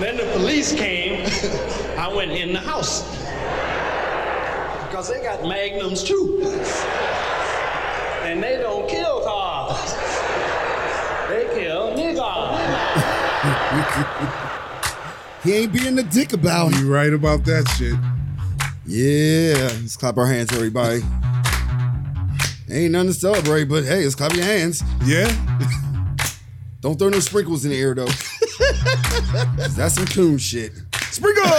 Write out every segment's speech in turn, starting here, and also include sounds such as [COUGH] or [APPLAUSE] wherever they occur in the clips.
Then the police came. [LAUGHS] I went in the house. Because they got magnums too. And they don't kill cars. They kill niggas. [LAUGHS] He ain't being a dick about it. You right about that shit. Yeah, let's clap our hands, everybody. Ain't nothing to celebrate, but hey, let's clap your hands. Yeah. [LAUGHS] Don't throw no sprinkles in the air though. That's some coon shit. Sprinkle. [LAUGHS]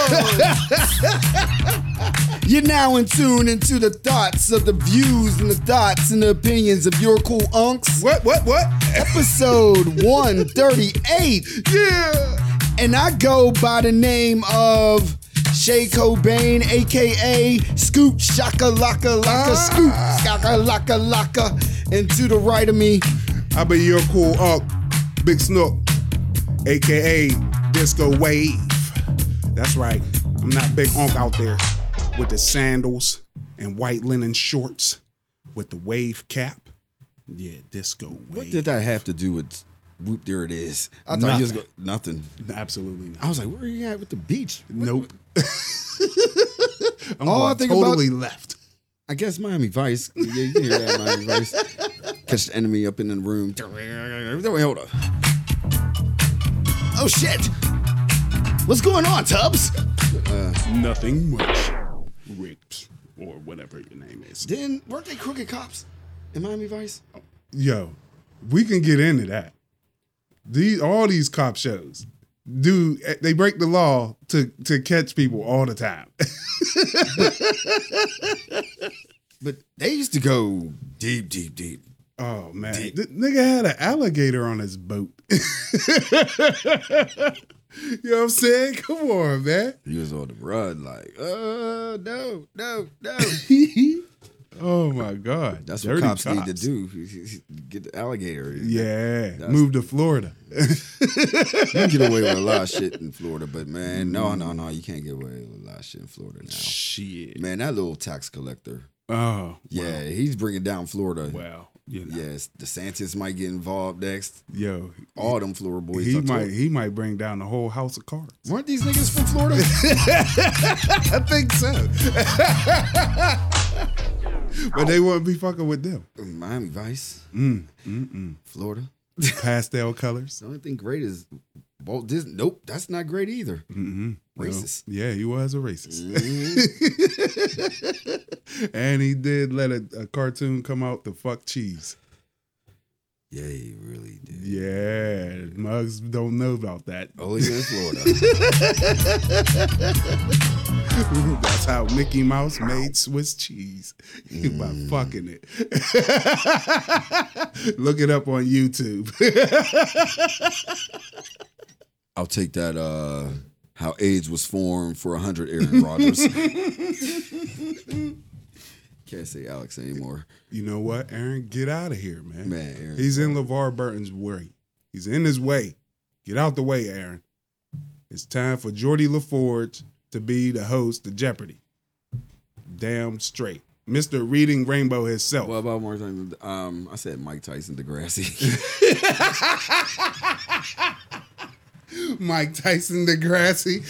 You're now in tune into the thoughts of the views and the thoughts and the opinions of your cool unks. what? What? What? Episode [LAUGHS] 138. Yeah. And I go by the name of Shay Cobain, aka Scoop Shaka Laka Laka ah. Scoop Shaka Laka Laka. And to the right of me, I be your cool unk, Big Snook, aka Disco Wave. That's right. I'm not big unk out there with the sandals and white linen shorts with the wave cap. Yeah, Disco Wave. what did that have to do with whoop? There it is. I thought you was go- nothing. Absolutely not. I was like, where are you at with the beach? Nope. [LAUGHS] I'm All I think about- totally left. I guess Miami Vice. Yeah, you can hear that Miami Vice. [LAUGHS] Catch the enemy up in the room. Wait, hold up. Oh shit! What's going on, Tubbs? Uh, Nothing much. Rips or whatever your name is. Then weren't they crooked cops in Miami Vice? Yo, we can get into that. These all these cop shows do they break the law to to catch people all the time. [LAUGHS] But they used to go deep, deep, deep. oh man, Deep. nigga had an alligator on his boat. [LAUGHS] you know what I'm saying? Come on, man. He was on the run, like, uh, no, no, no. [LAUGHS] Oh my god, That's Dirty what cops, need to do. [LAUGHS] Get the alligator. Yeah, That's- move to Florida. You can get away with a lot of shit in Florida, but man, no, no, no, you can't get away with a lot of shit in Florida now. Shit. Man, that little tax collector. Oh Yeah, he's bringing down Florida. well, you know, Yes, DeSantis might get involved next. yo, All them Florida boys. he might he might bring down the whole house of cards. Weren't these niggas from Florida? [LAUGHS] I think so. but they wouldn't be fucking with them. Miami Vice, Mm, mm, mm. Florida. Pastel colors. The only thing great is Walt Disney. Nope, that's not great either. Mm-hmm. Racist. yeah, he was a racist. Mhm. [LAUGHS] and he did let a, a cartoon come out the fuck cheese. Yeah, he really did. Yeah, mugs don't know about that. Only in Florida. [LAUGHS] That's how Mickey Mouse made Swiss cheese by Mm. fucking it. [LAUGHS] Look it up on YouTube. [LAUGHS] I'll take that. Uh, how AIDS was formed for a hundred Aaron Rodgers. Can't say Alex anymore. you know what, Aaron? Get out of here, man. Man, Aaron. He's in LeVar Burton's way. He's in his way. Get out the way, Aaron. It's time for Geordi LaForge to be the host of Jeopardy. Damn straight. Mr. Reading Rainbow himself. What about more time? Um, I said Mike Tyson Degrassi. [LAUGHS] [LAUGHS] Mike Tyson Degrassi.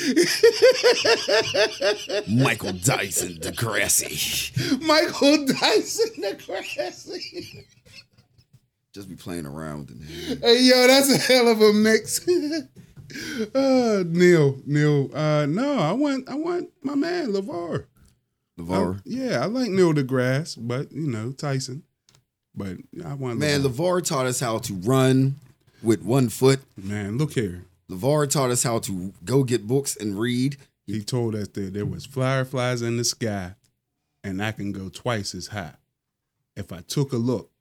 Michael Dyson Degrassi. Michael Dyson Degrassi. Just be playing around with the name. Hey, yo, that's a hell of a mix. [LAUGHS] uh, Neil, Neil. Uh, no, I want, I want my man LeVar. LeVar. I- yeah, I like Neil deGrasse, but you know Tyson. But I want Man, LeVar. LeVar taught us how to run with one foot. man, look here. LeVar taught us how to go get books and read. He told us that there was fireflies in the sky, and I can go twice as high if I took a look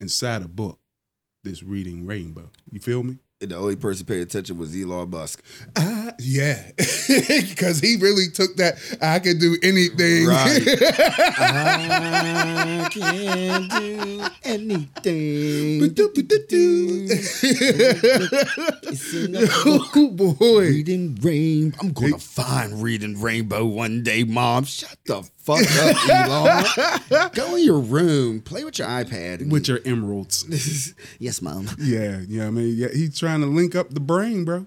inside a book. This reading rainbow. You feel me? And the only person paying attention was Elon Musk. Uh, yeah, [LAUGHS] because he really took that. I can do anything. Right. [LAUGHS] I can do anything. It's in the [LAUGHS] oh boy. Reading rain. I'm gonna find reading rainbow one day, Mom. Shut the fuck up, [LAUGHS] Elon. Go in your room, play with your iPad. With your emeralds. [LAUGHS] yes, Mom. Yeah, yeah. I mean, yeah, he's trying to link up the brain, bro.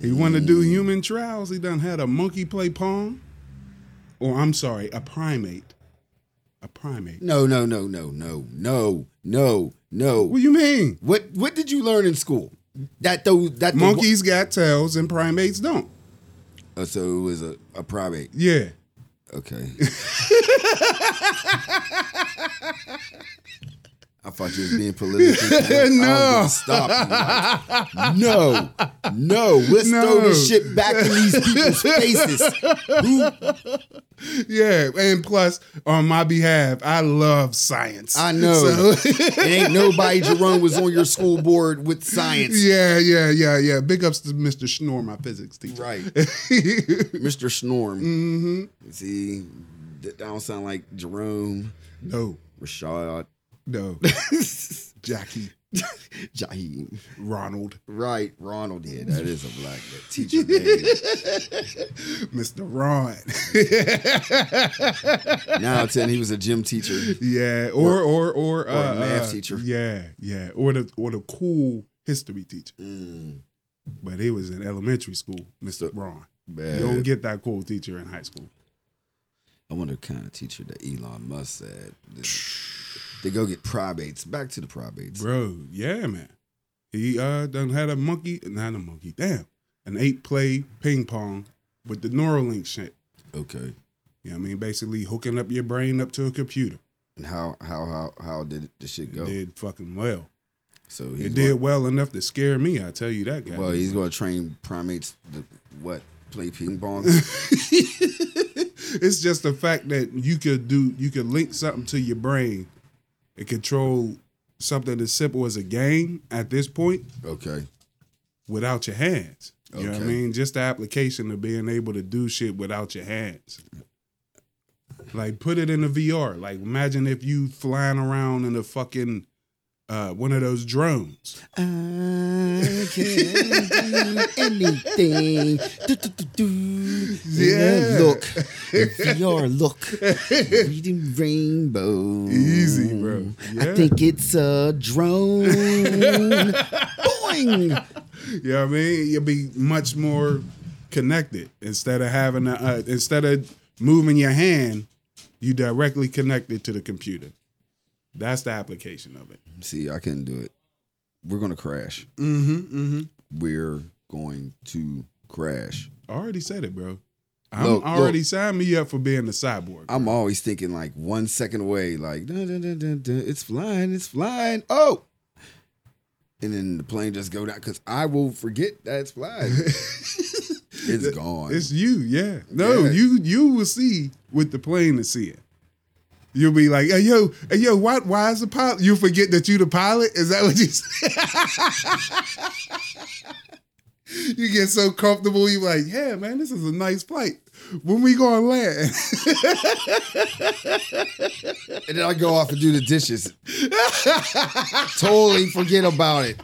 He want to mm. do human trials. He done had a monkey play pong, or I'm sorry, a primate. A primate. No, no, no, no, no, no, no, no. What do you mean? What what did you learn in school? That those that the- Monkeys got tails and primates don't. Oh, so it was a, a primate. Yeah. Okay. [LAUGHS] I thought you was being politically [LAUGHS] correct. No. Stop. Like, no. No. Let's throw this shit back in these people's [LAUGHS] faces. Yeah, and plus, on my behalf, I love science. I know. So- [LAUGHS] it ain't nobody Jerome was on your school board with science. yeah, yeah, yeah, yeah. Big ups to Mr. Schnorr, my physics teacher. Right. Mr. Snorm. Mm-hmm. See, that don't sound like Jerome, No, Rashad, no. [LAUGHS] Jackie, Jaheim. Ronald, Right, Ronald. Yeah, that is a black [LAUGHS] teacher name. Mr. Ron. [LAUGHS] now ten, he was a gym teacher. yeah, or or or, or a uh, math uh, teacher. Yeah, yeah, or the or the cool history teacher. Mm, But he was in elementary school, Mr. Ron. bad. You don't get that cool teacher in high school. I wonder what kind of teacher that Elon Musk said. [SNIFFS] They go get probates. Back to the probates. Bro, yeah, man. He uh done had a monkey, not a monkey, damn, an ape play ping pong with the Neuralink shit. Okay. You know what I mean? Basically hooking up your brain up to a computer. And how how how how did the shit It go? did fucking well. So It did well enough to scare me, I tell you that guy. Well, he's going to train primates to what? Play ping pong. [LAUGHS] it's just the fact that you could do you could link something to your brain and control something as simple as a game at this point okay. without your hands. You know what I mean? Just the application of being able to do shit without your hands. Like put it in the VR. Like imagine if you flying around in a fucking uh one of those drones. I can do anything. Do, do, do, do. Yeah. Look. VR, look. Reading rainbow. Easy, bro. I think it's a drone. [LAUGHS] Boing. You know what I mean? You'll be much more connected instead of having a, uh, instead of moving your hand, you directly connected to the computer. That's the application of it. See, I couldn't do it. We're going to crash. Mm-hmm. Mm-hmm. We're going to crash. I already said it, bro. I'm Look, already look. signed me up for being the cyborg. I'm always thinking like one second away, like dun, dun, dun, dun, dun, it's flying, it's flying. Oh, and then the plane just go down because I will forget that it's flying. [LAUGHS] it's gone. It's you, yeah. No, Yeah. you you will see with the plane to see it. You'll be like, hey yo, hey yo, why why is the pilot? You forget that you the pilot? Is that what you say? [LAUGHS] you get so comfortable, you're like, yeah, man, this is a nice flight. When we gonna land? [LAUGHS] and then I go off and do the dishes. totally forget about it.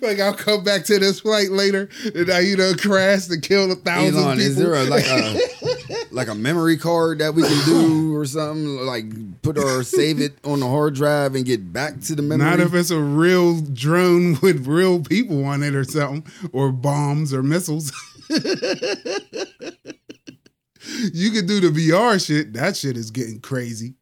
like I'll come back to this flight later and I, you know, crashed and killed a thousand Elon, people. is there a, like a [LAUGHS] like a memory card that we can do [LAUGHS] or something? Like put or save it on the hard drive and get back to the memory. Not if it's a real drone [LAUGHS] with real people on it or something, or bombs or missiles. [LAUGHS] you could do the VR shit. That shit is getting crazy.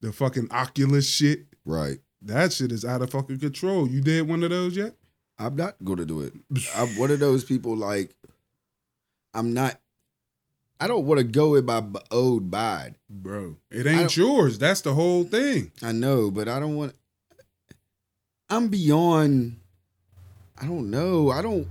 The fucking Oculus shit. right. That shit is out of fucking control. You did one of those yet? I'm not to do it. [SIGHS] I'm one of those people like I'm not. I don't want to go with my old bod. Bro, it ain't yours. That's the whole thing. I know, but I don't want. I'm beyond. I don't know. I don't.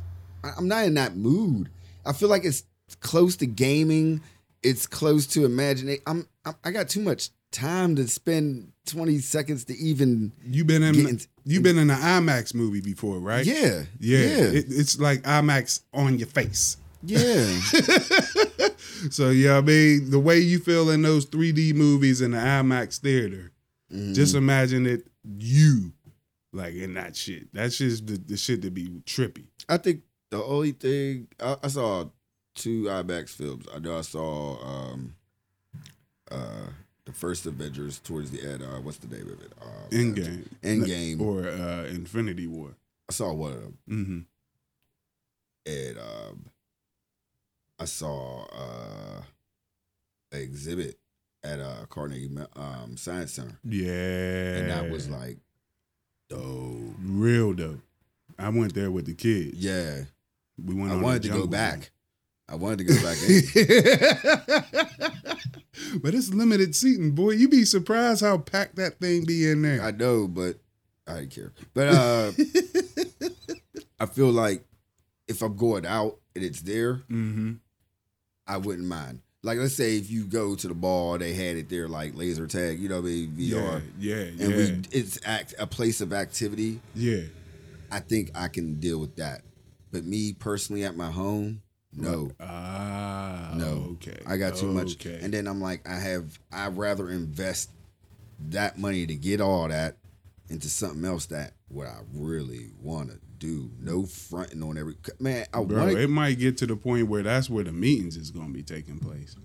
I'm not in that mood. I feel like it's close to gaming. It's close to imagination. I'm, I'm. I got too much time to spend 20 seconds to even. you've been in Getting- you been in an IMAX movie before, right? Yeah. Yeah. Yeah. It, it's like IMAX on your face. yeah. [LAUGHS] [LAUGHS] So yeah, I mean, the way you feel in those 3D movies in the IMAX theater, Mhm. just imagine it you like in that shit. That's just the, the shit to be trippy. I think the only thing I, I saw two IMAX films. I know I saw um uh the first Avengers towards the end. Uh, what's the name of it? Uh, Endgame. Endgame. Or uh Infinity War. I saw one of them, Mm-hmm. and um, I saw uh, an exhibit at uh, Carnegie um, Science Center, Yeah. and that was like, dope. real dope. I went there with the kids. Yeah, We went I wanted to go back. I wanted to go back. in. [LAUGHS] but it's limited seating, boy. you'd be surprised how packed that thing be in there. I know, but I didn't care. But uh, [LAUGHS] I feel like if I'm going out and it's there, mm-hmm. I wouldn't mind. Like, let's say if you go to the ball, they had it there, like laser tag, you know, mean, VR, Yeah, yeah, and yeah. we it's act a place of activity. yeah. I think I can deal with that. But me personally, at my home, no, Ah, no. okay. I got too much. And then I'm like, I have, I'd rather invest that money to get all that into something else that what I really want to do. No fronting on every man. I Bro, want it might get to the point where that's where the meetings is gonna be taking place.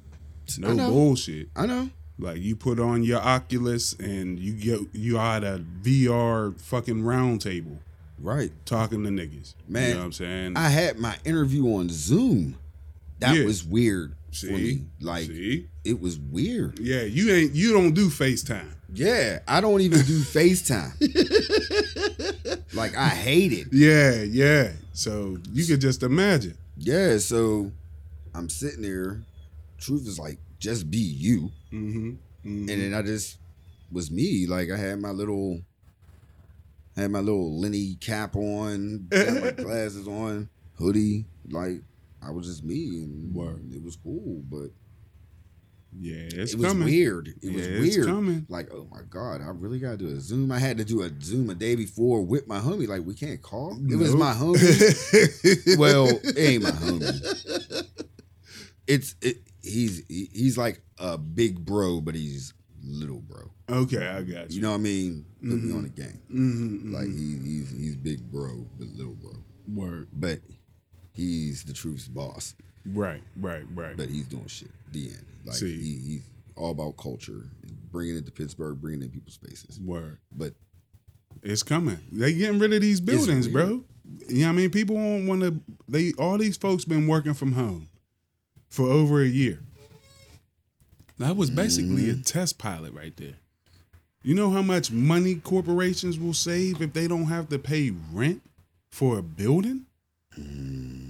I No know. bullshit. I know. Like you put on your Oculus and you get you are at a VR fucking round table Right. talking to niggas. Man, you know what I'm saying? I had my interview on Zoom. That Yeah. was weird See, for me. Like see, it was weird. yeah, you ain't you don't do FaceTime. Yeah, I don't even do [LAUGHS] FaceTime. like I hate it. Yeah, yeah. So you could just imagine. Yeah, so I'm sitting there. Truth is like just be you, Mm-hmm. and then I just was me. Like I had my little, had my little Lenny cap on, got my [LAUGHS] glasses on, hoodie. Like I was just me, and Word. it was cool. But Yeah, it's it was coming. weird. It was Yeah, it's weird. coming. Like, oh my god, I really gotta do a Zoom. I had to do a Zoom a day before with my homie. Like, we can't call. It was my homie. [LAUGHS] well, it ain't my homie. It's it. He's he's like a big bro, but he's little bro. okay, I got you. You know what I mean? Put me Mhm. on the game. Mm-hmm, Like he, he's he's big bro, but little bro. word. But he's the truth's boss. Right, right, right. But he's doing shit. The end. Like See. he, he's all about culture, bringing it to Pittsburgh, bringing it in people's faces. word. But It's coming. They getting rid of these buildings, bro. You know what I mean? People won't want to. They all these folks been working from home for over a year. That was basically a mm-hmm. test pilot right there. You know how much money corporations will save if they don't have to pay rent for a building? Mm.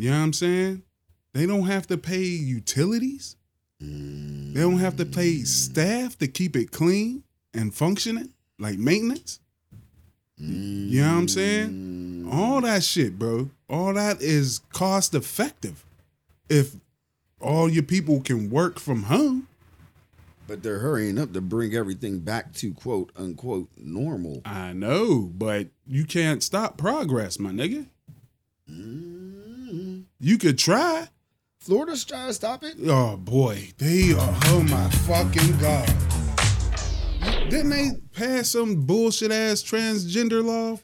You know what I'm saying? They don't have to pay utilities. They don't have to pay staff to keep it clean and functioning, like maintenance. You know what I'm saying? All that shit, bro. All that is cost effective if all your people can work from home. but they're hurrying up to bring everything back to quote unquote normal. I know, but you can't stop progress, my nigga. You could try. Florida's trying to stop it. Oh boy, they are. Oh my fucking god! Didn't they pass some bullshit ass transgender law?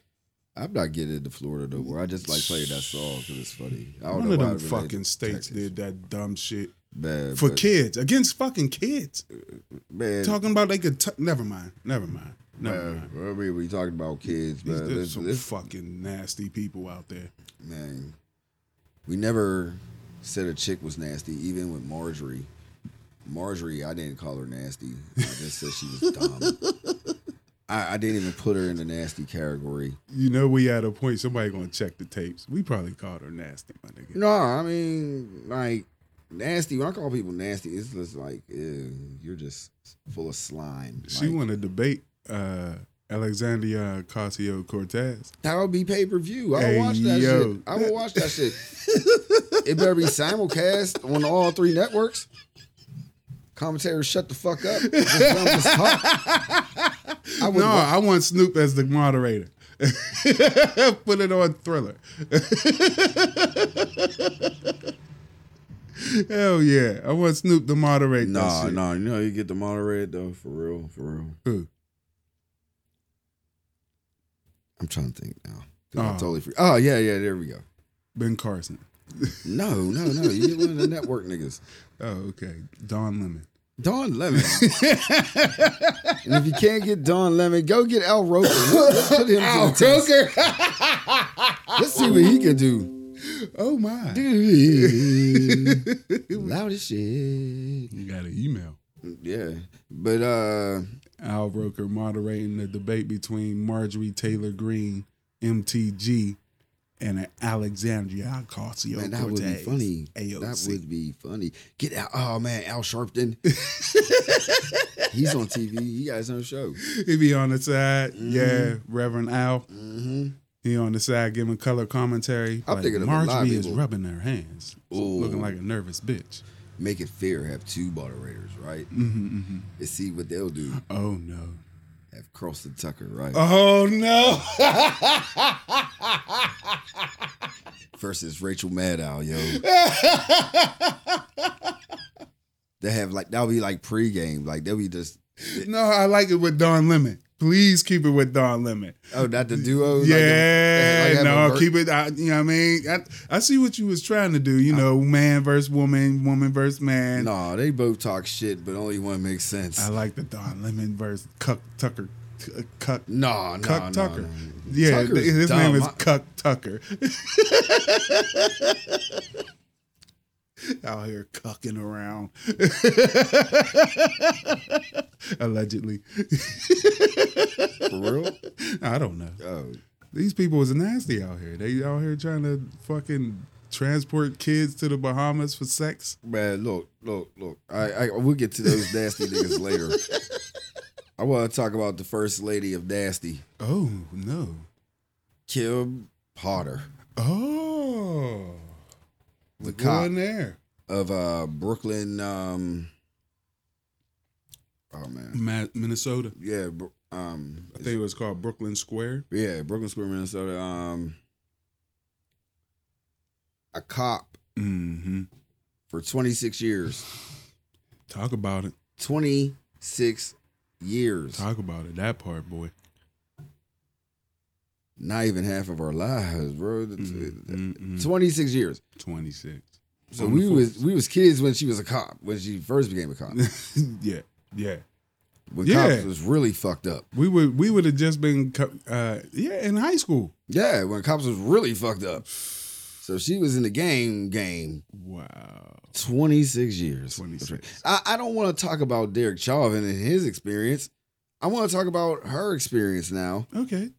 I'm not getting into Florida no more. I just like playing that song because it's funny. I don't One know of them fucking states Texas. did that dumb shit Bad, for but, kids against fucking kids. Man, Talking about they could. T- never mind. Never mind. Never man, mind. I mean, we talking about kids, man. There's This, some this, fucking nasty people out there. man, we never said a chick was nasty, even with Marjorie. Marjorie, I didn't call her nasty. I just said she was dumb. [LAUGHS] I, I didn't even put her in the nasty category. You know, we at a point. Somebody gonna check the tapes. We probably called her nasty, my nigga. No, I mean, like nasty. When I call people nasty, it's just like ew, you're just full of slime. She Like, want to debate uh, Alexandria Ocasio Cortez. That'll be pay per view. I will Hey, watch that yo. shit. I will watch that shit. it better be simulcast on all three networks. Commentators, shut the fuck up. Just let 'em just talk. I No, wa- I want Snoop as the moderator. [LAUGHS] Put it on Thriller. [LAUGHS] Hell yeah, I want Snoop to moderate. that Nah, shit. nah, you know you get the moderator though, for real, for real. Who? I'm trying to think now. I Oh. totally free. Oh yeah, yeah, there we go. Ben Carson. [LAUGHS] No, no, no. You get one of the network niggas. Oh, okay. Don Lemon. Don Lemon. and if you can't get Don Lemon, go get Al Roker. Let's put him to the test. [LAUGHS] Let's see what he can do. Oh my. Dude. [LAUGHS] Loud as shit. You got an email. Yeah. But uh Al Roker moderating the debate between Marjorie Taylor Greene, MTG, and Alexandria Ocasio man, that would be funny. AOC. That would be funny. Get out. Oh man, Al Sharpton. [LAUGHS] He's on TV. He got his own show. He be on the side. Yeah, Reverend Al. Mm-hmm. He on the side giving color commentary. I'm Like, thinking of a lot of Marjorie is rubbing her hands, Ooh. looking like a nervous bitch. Make it fair. Have two moderators, right? Mm-hmm, mm-hmm. And see what they'll do. Oh no. Have Carlson Tucker, right? Oh no. [LAUGHS] Versus Rachel Maddow, yo. [LAUGHS] they have like that'll be like pregame. Like they'll be just no, I like it with Don Lemon. Please keep it with Don Lemon. oh, not the duo. like Yeah, a- like no, keep it. I, you know what I mean? I, I see what you was trying to do. You know, man versus woman, woman versus man. No, they both talk shit, but only one makes sense. I like the Don Lemon versus Cuck Tucker. Cuck, no, no, Cuck Tucker. Yeah, Tucker's his dumb. name is Cuck Tucker. [LAUGHS] [LAUGHS] Out here cucking around. [LAUGHS] Allegedly. For real? [LAUGHS] I don't know. Oh, These people is nasty out here. They out here trying to fucking transport kids to the Bahamas for sex. man, look, look, look. I, I we'll get to those nasty niggas later. I want to talk about the first lady of nasty, Oh no. Kim Potter Oh. The cop. there? of uh Brooklyn. Um, oh man, Ma- Minnesota. yeah, um, I think it was called Brooklyn Square. yeah, Brooklyn Square, Minnesota. Um, a cop Mm-hmm. for 26 years. Talk about it. 26 years. Talk about it. That part, boy. Not even half of our lives, bro. Mm-mm-mm. 26 years. 26. So we was we was kids when she was a cop, when she first became a cop. [LAUGHS] yeah. Yeah. When Yeah. cops was really fucked up. We would we would have just been uh yeah, in high school. Yeah, when cops was really fucked up. So she was in the game game Wow. 26 years. 26. I, I don't want to talk about Derek Chauvin and his experience. I want to talk about her experience now. Okay.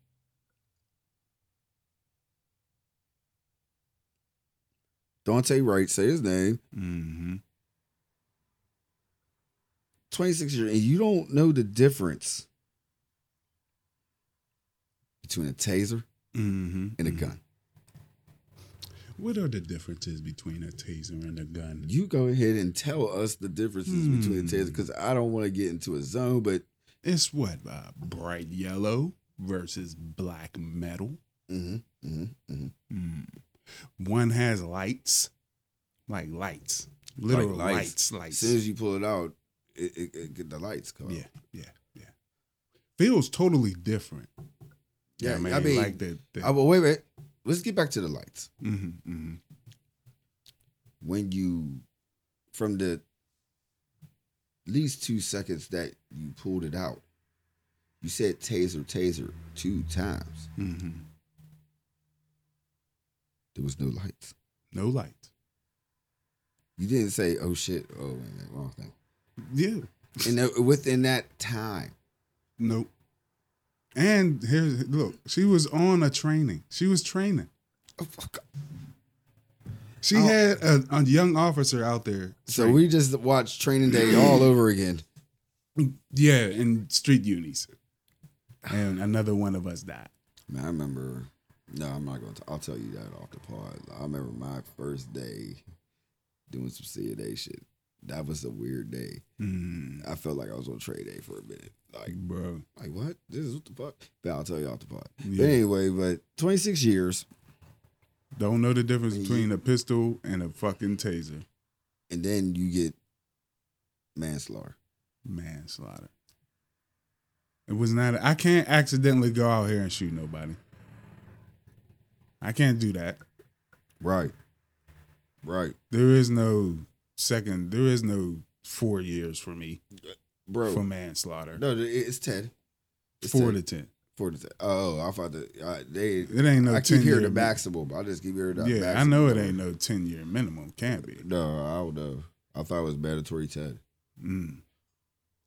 Daunte Wright, say his name. Mm-hmm. 26 years, and you don't know the difference between a taser Mm-hmm. and a gun. What are the differences between a taser and a gun? You go ahead and tell us the differences between a Hmm. taser because I don't want to get into a zone, but It's what? Uh, bright yellow versus black metal. mhm, mhm, mhm. Mm. One has lights, like lights, literal Like lights, lights. lights. as soon as you pull it out, it, it, it get the lights come. yeah, yeah, yeah. Feels totally different. yeah. I mean, I mean, like the, the I, well, wait, wait. Let's get back to the lights. hmm hmm When you, from the least two seconds that you pulled it out, you said taser, taser two times. hmm There was no lights. No lights. You didn't say, "Oh shit, oh minute, wrong thing." Yeah. And within that time, Nope. And here's look, she was on a training. She was training. oh, fuck. She Oh. had a, a young officer out there. so training. we just watched Training Day all over again. yeah, in street unis. And another one of us died. Man, I remember. No, I'm not going to. I'll tell you that off the pod. I remember my first day doing some CNA shit. That was a weird day. Mm, I felt like I was on trade day for a minute. Like, bro. like what? This is what the fuck? But I'll tell you off the pod. Yeah. But anyway, but 26 years, Don't know the difference between a pistol and a fucking taser. and then you get manslaughter. Manslaughter. It was not. I can't accidentally go out here and shoot nobody. I can't do that. Right. Right. There is no second. There is no four years for me Bro. for manslaughter. no, it's 10. It's Four 10. Four to ten. Oh, I thought that uh, they. It ain't no I keep 10 hearing the maximum. but I just keep hearing the Yeah, I know it ain't no ten year minimum. Can't be. No, I don't know. I thought it was mandatory ten. Mm.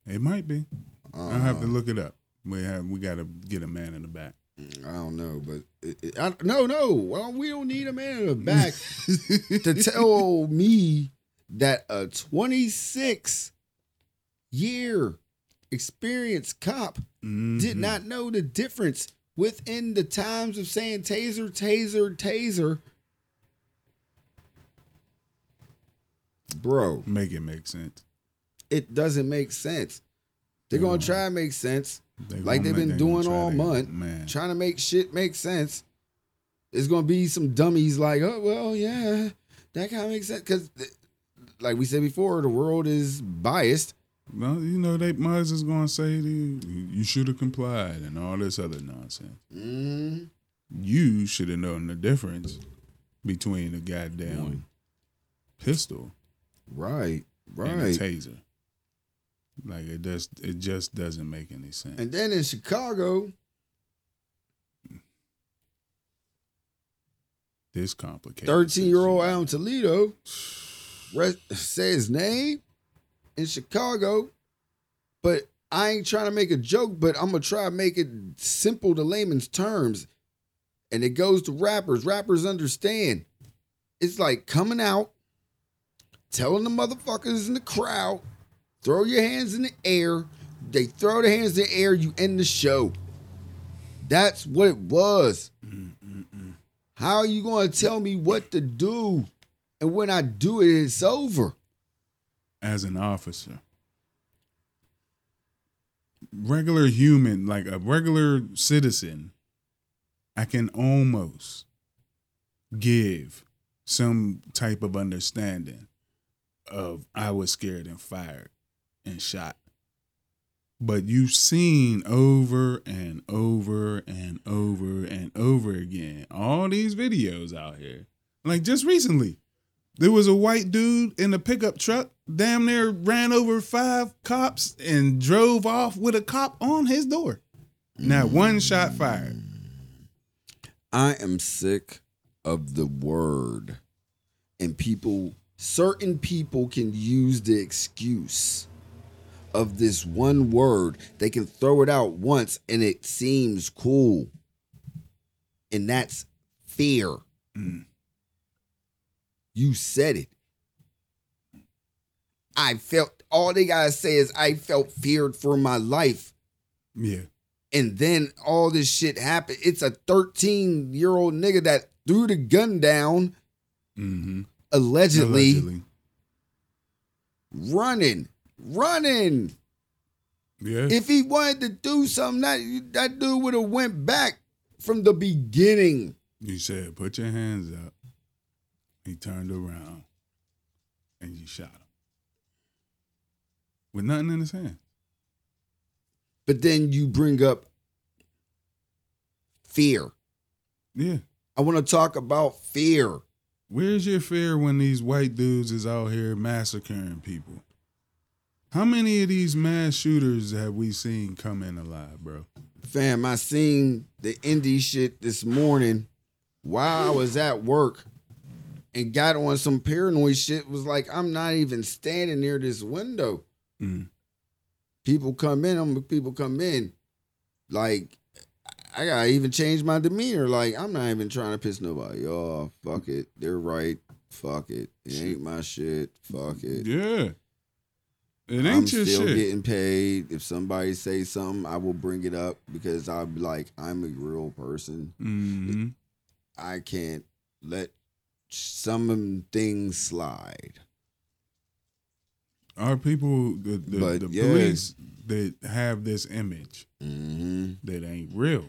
It might be. Uh, I'll have to look it up. We have we got to get a man in the back. I don't know, but it, it, I, no, no. Well, we don't need a man in the back [LAUGHS] to tell me that a 26 year experienced cop did Mhm. not know the difference within the times of saying taser, taser, taser. Bro, make it make sense. it doesn't make sense. They're gonna try and make sense, They like they've been doing all to- month, Man, trying to make shit make sense. It's gonna be some dummies like, oh well, yeah, that kind of makes sense because, like we said before, the world is biased. well, you know they Muzz is gonna say to you, you should have complied and all this other nonsense. Mm, You should have known the difference between a goddamn pistol right, and a right. taser. Like it just it just doesn't make any sense. And then in Chicago, this complicated. 13 year old situation. Adam Toledo [SIGHS] re- say his name in Chicago, but I ain't trying to make a joke, but I'm gonna try to make it simple to layman's terms. And it goes to rappers. Rappers understand. It's like coming out, telling the motherfuckers in the crowd, throw your hands in the air. They throw their hands in the air, you end the show. That's what it was. How are you going to tell me what to do? And when I do it, it's over. as an officer. Regular human, like a regular citizen, I can almost give some type of understanding of I was scared and fired and shot. But you've seen over and over and over and over again all these videos out here. Like just recently, there was a white dude in a pickup truck, damn near ran over five cops and drove off with a cop on his door. Not mm. one shot fired. I am sick of the word. And people, certain people can use the excuse of this one word. They can throw it out once and it seems cool. And that's fear. Mm. You said it. I felt, all they gotta say is, I felt feared for my life. Yeah. And then all this shit happened. It's a 13 year old nigga that threw the gun down, Mm-hmm. allegedly, running, running. Yeah. If he wanted to do something, that, that dude would have went back from the beginning. you said, put your hands up. He turned around and you shot him. With nothing in his hand. But then you bring up fear. Yeah. I want to talk about fear. Where's your fear when these white dudes is out here massacring people? How many of these mass shooters have we seen come in alive, bro? Fam, I seen the Indy shit this morning while I was at work and got on some paranoid shit. Was like, I'm not even standing near this window. Mm. People come in, I'm people come in. Like, I gotta even change my demeanor. Like, I'm not even trying to piss nobody off. Fuck it. They're right. Fuck it. It ain't my shit. Fuck it. Yeah. It ain't I'm your still shit. getting paid. If somebody say something, I will bring it up because I'm like, I'm a real person. hmm I can't let some things slide. Our people, the, the, the yeah. police, that have this image Mm-hmm. that ain't real.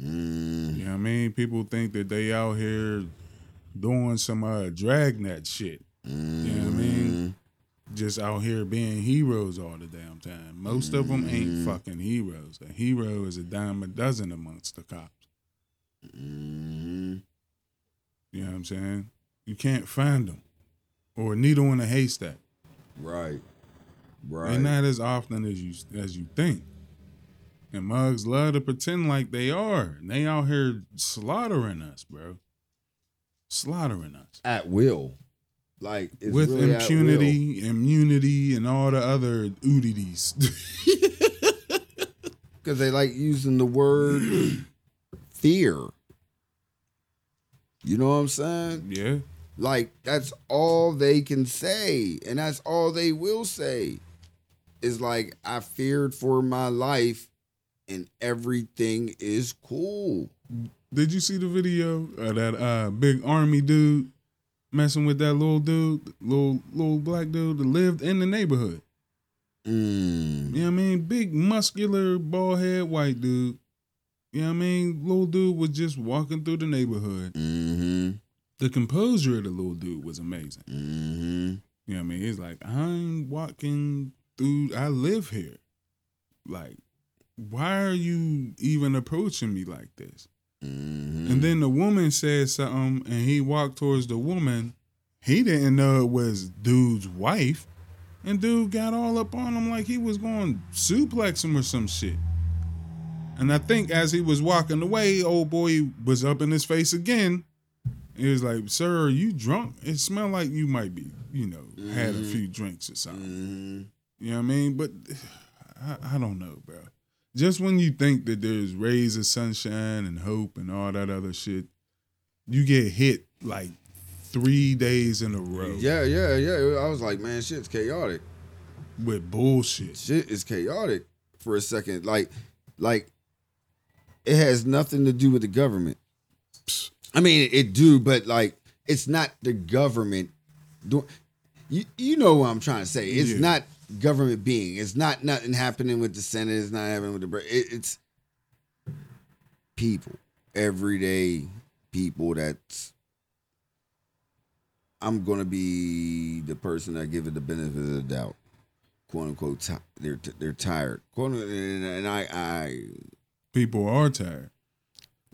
Mm. You know what I mean? People think that they out here doing some uh, dragnet shit. You know what I mean? Just out here being heroes all the damn time. Most of them ain't fucking heroes. A hero is a dime a dozen amongst the cops. Mm-hmm. You know what I'm saying? You can't find them. Or a needle in a haystack. Right. Right. And not as often as you as you think. And mugs love to pretend like they are. And they out here slaughtering us, bro. Slaughtering us. At will. Like it's With really impunity, immunity, and all the other oodities. [LAUGHS] because they like using the word [CLEARS THROAT] fear. You know what I'm saying? yeah. Like that's all they can say, and that's all they will say. Is like I feared for my life, and everything is cool. Did you see the video of that uh, big army dude messing with that little dude, little little black dude that lived in the neighborhood? Mm. You know what I mean? Big, muscular, bald head white dude. You know what I mean? Little dude was just walking through the neighborhood. Mm-hmm. The composure of the little dude was amazing. Mm-hmm. You know what I mean? He's like, I'm walking through, I live here. Like, why are you even approaching me like this? Mm-hmm. And then the woman said something, and he walked towards the woman. He didn't know it was dude's wife, and dude got all up on him like he was going to suplex him or some shit. And I think as he was walking away, old boy was up in his face again. He was like, "Sir, are you drunk? It smelled like you might be, you know, had a few drinks or something." Mm-hmm. You know what I mean? But [SIGHS] I, I don't know, bro. Just when you think that there's rays of sunshine and hope and all that other shit, you get hit like three days in a row Yeah, yeah, yeah. I was like, man, shit's chaotic. with bullshit. Shit is chaotic for a second. Like, like it has nothing to do with the government. I mean, it, it do, but like, it's not the government. doing. You you know what I'm trying to say? It's Yeah. not government being. It's not nothing happening with the Senate. It's not happening with the. It, it's people, everyday people. That's. I'm gonna be the person that give it the benefit of the doubt quote unquote ti they're they're tired quote unquote, and, and I I People are tired.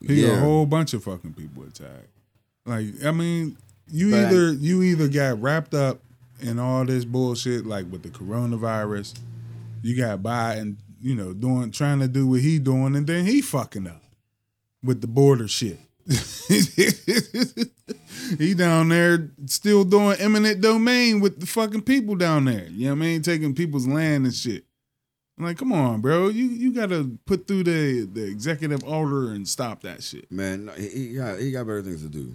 People, yeah A whole bunch of fucking people are tired. Like, I mean, you But I- either you either got wrapped up in all this bullshit, like with the coronavirus. You got Biden, you know, doing trying to do what he doing, and then he fucking up with the border shit. [LAUGHS] he down there still doing eminent domain with the fucking people down there. You know what I mean? Taking people's land and shit. I'm like, come on, bro. You you gotta put through the the executive order and stop that shit. man he got he got better things to do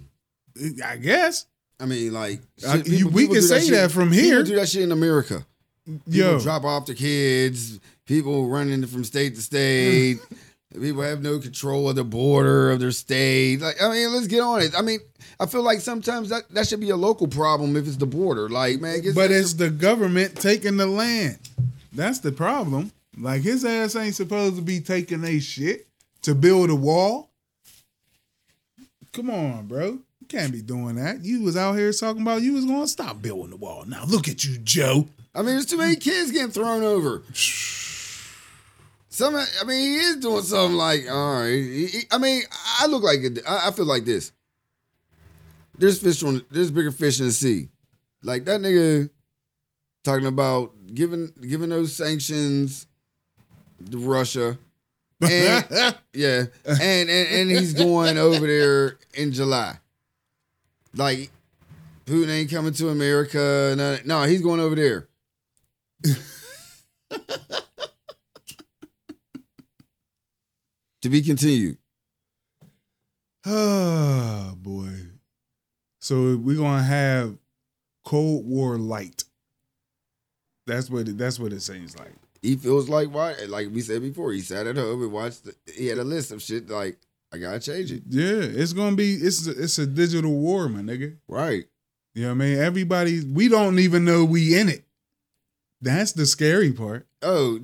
I guess. I mean like shit, you- we can say shit- that from here. people do that shit in America people Yo, drop off the kids people running from state to state [LAUGHS] people have no control of the border of their state like I mean let's get on it I mean I feel like sometimes that that should be a local problem if it's the border like man but it's the government taking the land. That's the problem. Like his ass ain't supposed to be taking a shit to build a wall. Come on, bro. You can't be doing that. You was out here talking about you was gonna stop building the wall. Now look at you, Joe. I mean, there's too many kids getting thrown over. Some, I mean, he is doing something like, all right. He- he- I mean, I look like it. I I feel like this. There's fish on. There's bigger fish in the sea. Like that nigga talking about giving giving those sanctions to Russia. And, [LAUGHS] yeah, and, and and he's going over there in July. Like Putin ain't coming to America. No, no he's going over there. [LAUGHS] to be continued. Oh [SIGHS] boy. So we're gonna have Cold War light. That's what it, that's what it seems like. He feels like why, like we said before, he sat at home and watched. The, he had a list of shit like I gotta change it. Yeah, it's gonna be it's a, it's a digital war, my nigga. Right. You know what I mean? Everybody, we don't even know we in it. That's the scary part. Oh,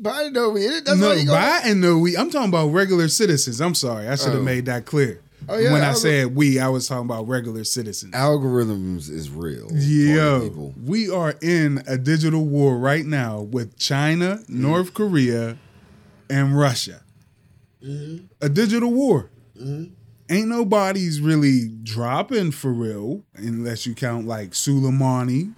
Biden over here. That's no, why he gonna- Biden know we. I'm talking about regular citizens. I'm sorry, I should have Oh. made that clear. Oh, yeah, when I said we, I was talking about regular citizens. algorithms is real. People. we are in a digital war right now with China, Mm-hmm. North Korea, and Russia. Mm-hmm. A digital war. Ain't nobody's really dropping for real, unless you count like Soleimani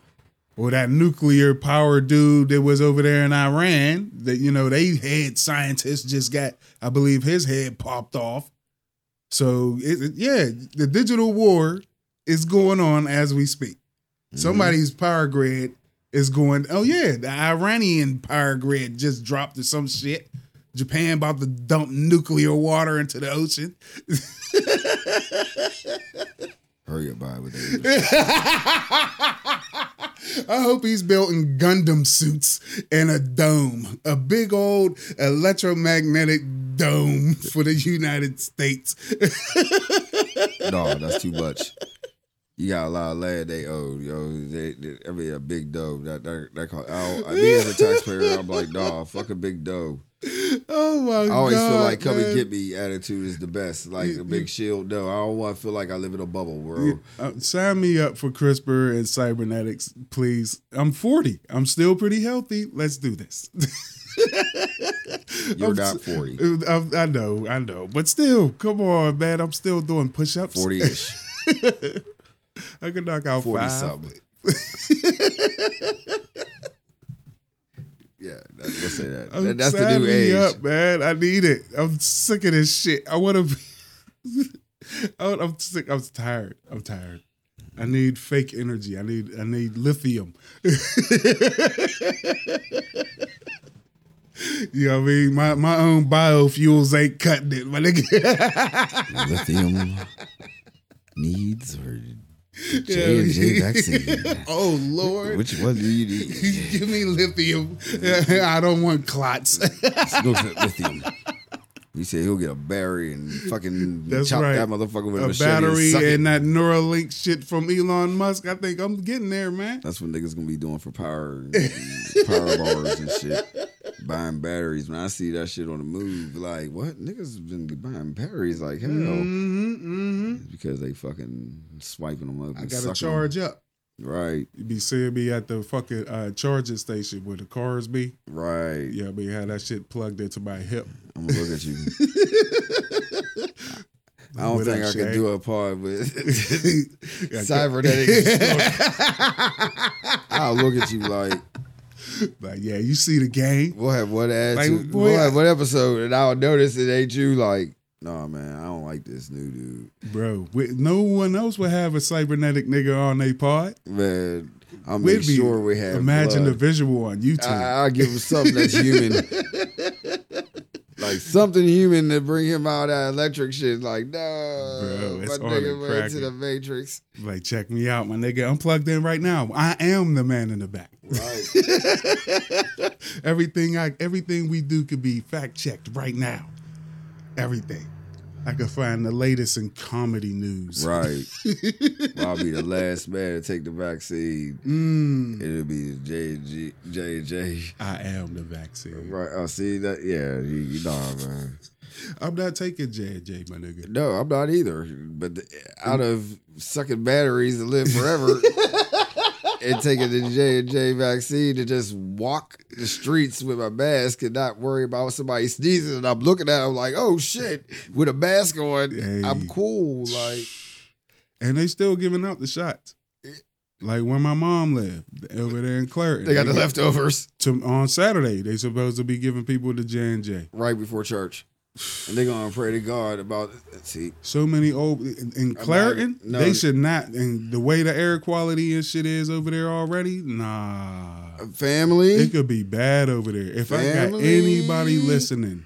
or that nuclear power dude that was over there in Iran. That you know, they head scientists just got, I believe, his head popped off. So it, it- yeah, the digital war is going on as we speak. Somebody's power grid is going. Oh yeah, the Iranian power grid just dropped to some shit. Japan about to dump nuclear water into the ocean. Hurry up, by with that. [LAUGHS] I hope he's building Gundam suits and a dome, a big old electromagnetic dome for the United States. [LAUGHS] no, that's too much. You got a lot of land they owe, yo. They, they every a big dough. That that, that call, I, me as a [LAUGHS] taxpayer, I'm like, nah, fuck a big dough. Oh my god! I always feel like come man. and get me attitude is the best. Like a big shield. No, I don't want to feel like I live in a bubble, bro. Uh, sign me up for CRISPR and cybernetics, please. I'm 40. I'm still pretty healthy. Let's do this. [LAUGHS] You're I'm not 40. I, I know, I know, but still, come on, man. I'm still doing push-ups. 40 ish. [LAUGHS] I could knock out 40 five. something. [LAUGHS] yeah, that, let's say that. I'm That- That's the new me age. Up, man. I need it. I'm sick of this shit. I want to be. [LAUGHS] I'm I'm sick. I'm tired. I'm tired. I need fake energy. I need. I need lithium. [LAUGHS] you know what I mean? My my own biofuels ain't cutting it, my nigga. Lithium needs or J and J vaccine. [LAUGHS] oh Lord. Which one do you need? [LAUGHS] Give me lithium. [LAUGHS] I don't want clots. No lithium. He said he'll get a battery and fucking That's chop right. that motherfucker with a, a battery and and that Neuralink shit from Elon Musk. I think I'm getting there, man. That's what niggas gonna be doing for power, power bars and shit. Buying batteries. When I see that shit on the move, like what niggas been buying batteries like hell Mm-hmm, mm-hmm. because they fucking swiping them up. I gotta sucking charge up. Right, You be seeing me at the fucking uh, charging station where the cars be. right. Yeah, I mean, had that shit plugged into my hip. I'm gonna look at you. [LAUGHS] I don't think I could do a part with [LAUGHS] [LAUGHS] cybernetics. I'll look at you like [LAUGHS] Like, yeah, you see the game. we'll have one Like, boy, we'll have one episode, and I'll notice it ain't you. Like, no man, I don't like this new dude. Bro, we, no one else would have a cybernetic nigga on their pod. Man, I'll We'd be- sure we have. Imagine the visual on YouTube. I, I'll give him something that's human. [LAUGHS] like something human to bring him out of that electric shit. Like, no, Bro, it's my nigga went to the Matrix. like, check me out, my nigga. I'm plugged in right now. I am the man in the back. Right. [LAUGHS] Everything I everything we do could be fact checked right now. Everything. I could find the latest in comedy news. right. [LAUGHS] I'll be the last man to take the vaccine. Mm, It'll be J and G, J and am the vaccine. Right. Oh, see that? Yeah. You, you know, man. I'm not taking J J, my nigga. No, I'm not either. But the, out of sucking batteries to live forever [LAUGHS] and taking the J and J vaccine to just walk the streets with my mask and not worry about somebody sneezing, and I'm looking at them like, oh shit, with a mask on, Hey. I'm cool. Like, And they still giving out the shots. Like where my mom lived over there in Clairton. they got the leftovers to, on Saturday. They supposed to be giving people the J and J. right before church, and they're gonna pray to God about. See, So many old in, in Clairton. no. They should not. And the way the air quality and shit is over there already, nah. family. It could be bad over there. If I got anybody listening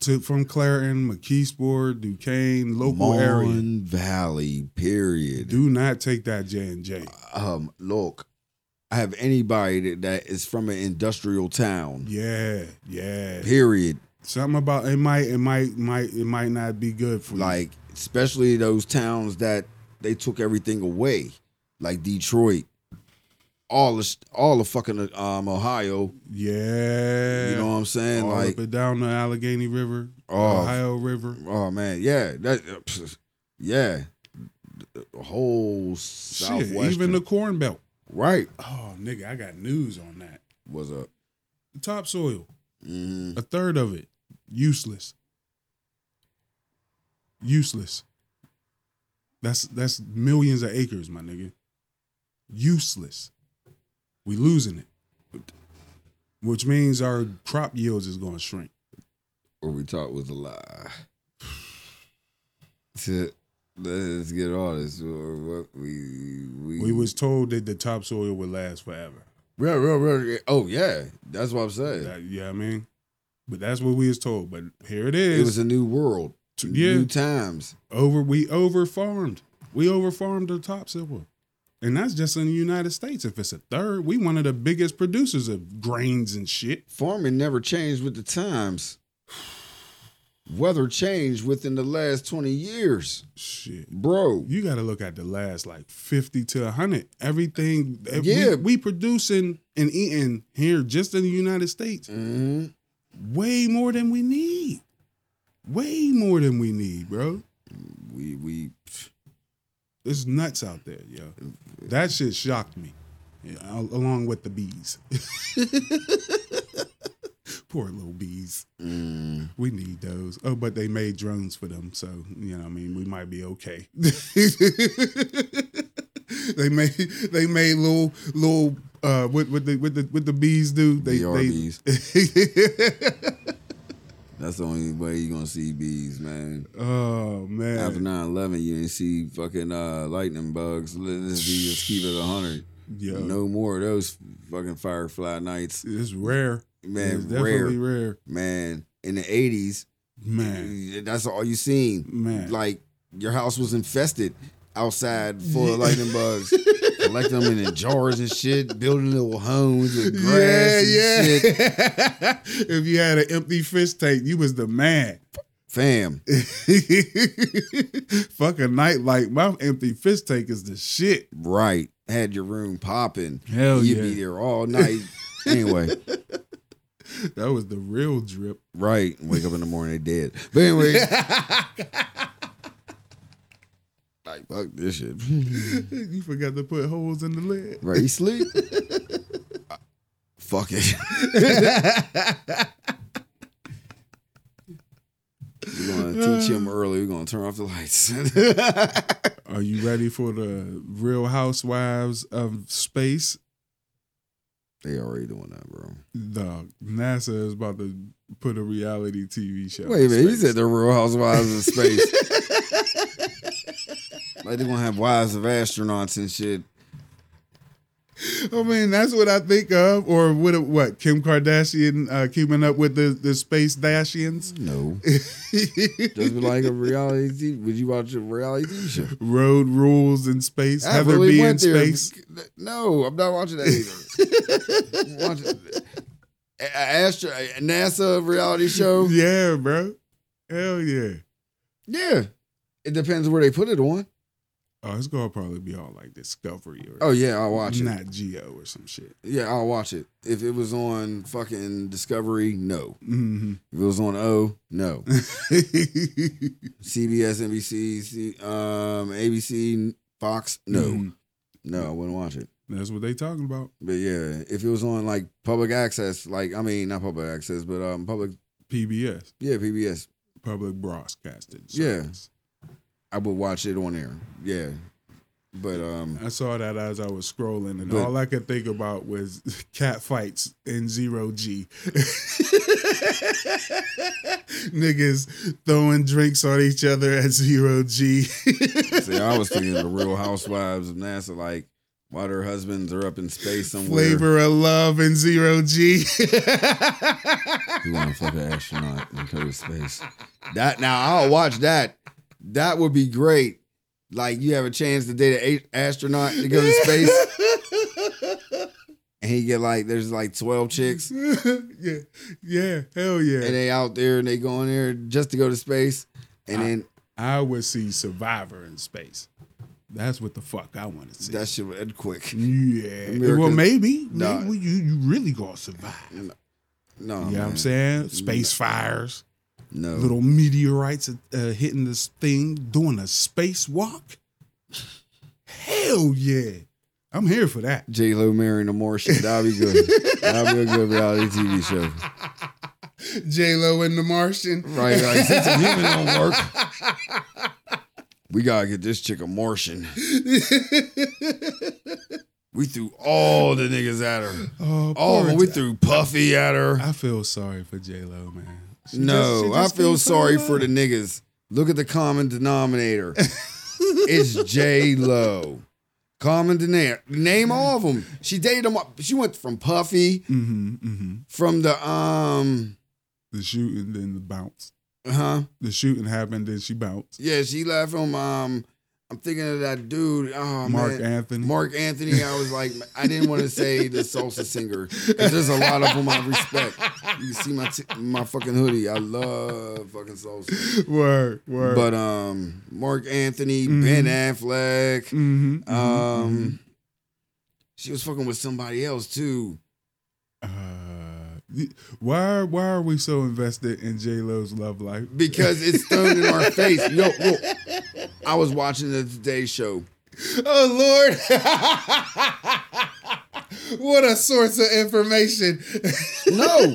to from Clairton, McKeesport, Duquesne, local area, Mon Valley, period. do not take that J and J. um, look, I have anybody that, that is from an industrial town. Yeah, yeah. Period. Something about it might it might might it might not be good for you. Like, especially those towns that they took everything away, like Detroit, all of all of fucking um Ohio. yeah. You know what I'm saying? all like, up and down the Allegheny River, Oh. Ohio River. oh man, yeah, that, yeah, the whole Shit, southwest, even the Corn Belt. right Oh, nigga, I got news on that. What's up. The topsoil, hmm a third of it, useless. Useless. That's that's millions of acres, my nigga. Useless. We losing it, which means our crop yields is going to shrink. What we thought was a lie. [SIGHS] Shit. Let's get honest. What we we We was told that the topsoil would last forever. real, real, real. Oh yeah, that's what I'm saying. That, yeah, I mean, but that's what we was told. But here it is. It was a new world, yeah, new times. over. We over farmed. We over farmed the topsoil, and that's just in the United States. If it's a third, we one of the biggest producers of grains and shit. Farming never changed with the times. [SIGHS] Weather changed within the last 20 years. Shit. Bro, You got to look at the last like 50 to 100. Everything Yeah. we, we producing and eating here just in the United States mhm. Way more than we need. Way more than we need, bro. we we It's nuts out there, yo. That shit shocked me. Yeah, along with the bees. [LAUGHS] Poor little bees. mm, We need those. Oh, but they made drones for them, so you know, I mean, we might be okay. [LAUGHS] they made they made little little uh what what the what the what the bees do? They BRBs. they [LAUGHS] that's the only way you're gonna see bees, man. Oh man. After 9-11, you didn't see fucking uh, lightning bugs. Let's be just keep it hundred. Yo, No more of those fucking firefly nights. it's rare. Man, it's definitely rare. rare. Man, in the 80s, Man. that's all you seen. Man. Like your house was infested outside full of lightning bugs. [LAUGHS] Collect them in jars and shit, building little homes with grass yeah, and shit. yeah. [LAUGHS] if you had an empty fish tank, you was the man. Fam, [LAUGHS] Fuck a night like my empty fish tank is the shit. right. Had your room popping. Hell You'd yeah. be there all night. [LAUGHS] anyway, That was the real drip. right. Wake up in the morning, dead. But anyway. Like, fuck this shit. [LAUGHS] [LAUGHS] you forgot to put holes in the lid. Right, you sleep. [LAUGHS] Fuck it. We're gonna teach him uh. early. We're gonna turn off the lights. Are you ready for the Real Housewives of Space? they already doing that, bro. Dog, NASA is about to put a reality TV show. Wait a in minute, he said the Real Housewives of Space. Like they're gonna have wives of astronauts and shit. I mean, that's what I think of. Or what? What? Kim Kardashian uh, keeping up with the the space Dashians? No, [LAUGHS] just like a reality. TV. Would you watch a reality TV show? Road rules in space. I Heather really be in there. space. No, I'm not watching that either. Watching Astro, NASA reality show. Yeah, bro. Hell yeah. Yeah, it depends where they put it on. Oh, it's gonna probably be all like Discovery or Oh yeah, I'll watch it. not Geo or some shit. Yeah, I'll watch it. If it was on fucking Discovery, no. hmm If it was on O, no. CBS, NBC, C, um, ABC, Fox, no, Mhm. no, I wouldn't watch it. That's what they talking about. But yeah, if it was on like public access, like I mean, not public access, but um, public, PBS, yeah, PBS, public broadcasting. Yeah. I would watch it on air. Yeah, but um, I saw that as I was scrolling, and But- all I could think about was [LAUGHS] cat fights in zero G. [LAUGHS] Niggas throwing drinks on each other at zero G. [LAUGHS] see, I was thinking of the Real Housewives of NASA, like while their husbands are up in space somewhere. Flavor of love in zero G. You want to fuck an astronaut in to space? That now I'll watch that. That would be great. Like you have a chance to date an astronaut to go to space, and he get like there's like twelve chicks, [LAUGHS] yeah, yeah, hell yeah. and they out there and they go in there just to go to space, and then I would see Survivor in space. That's what the fuck I want to see. that shit would end quick. yeah. America- well, maybe. Nah. Maybe you, you really gonna survive. No, you know what. I'm saying? Space fires, No, little meteorites uh, hitting this thing, doing a spacewalk. Hell yeah. I'm here for that. J Lo marrying a Martian. That'll be good. That'll be a good reality TV show. [LAUGHS] J Lo and the Martian. Right, like since a [LAUGHS] human don't work, we gotta get this chick a Martian. We threw all the niggas at her. Oh, Oh, we threw Puffy at her. I feel sorry for J Lo, man. She no, just- she I feel sorry for the niggas. Look at the common denominator. [LAUGHS] it's J Lo. Common denominator. Name all of them. She dated them. up- She went from Puffy, Mhm, mhm. from the um, The shooting, then the bounce. huh? The shooting happened, then she bounced. Yeah, she left from um. I'm thinking of that dude. Oh Mark man. Anthony. Marc Anthony. I was like, I didn't want to say the salsa singer. 'cause There's a lot of them I respect. You see my t- my fucking hoodie. I love fucking salsa. Word, word. But um, Marc Anthony, Mhm. Ben Affleck. Mhm, mhm, Um, she was fucking with somebody else too. Uh, why why are we so invested in J Lo's love life? Because it's thrown in our face. [LAUGHS] Yo, yo, I was watching the Today Show. Oh Lord. what a source of information. No.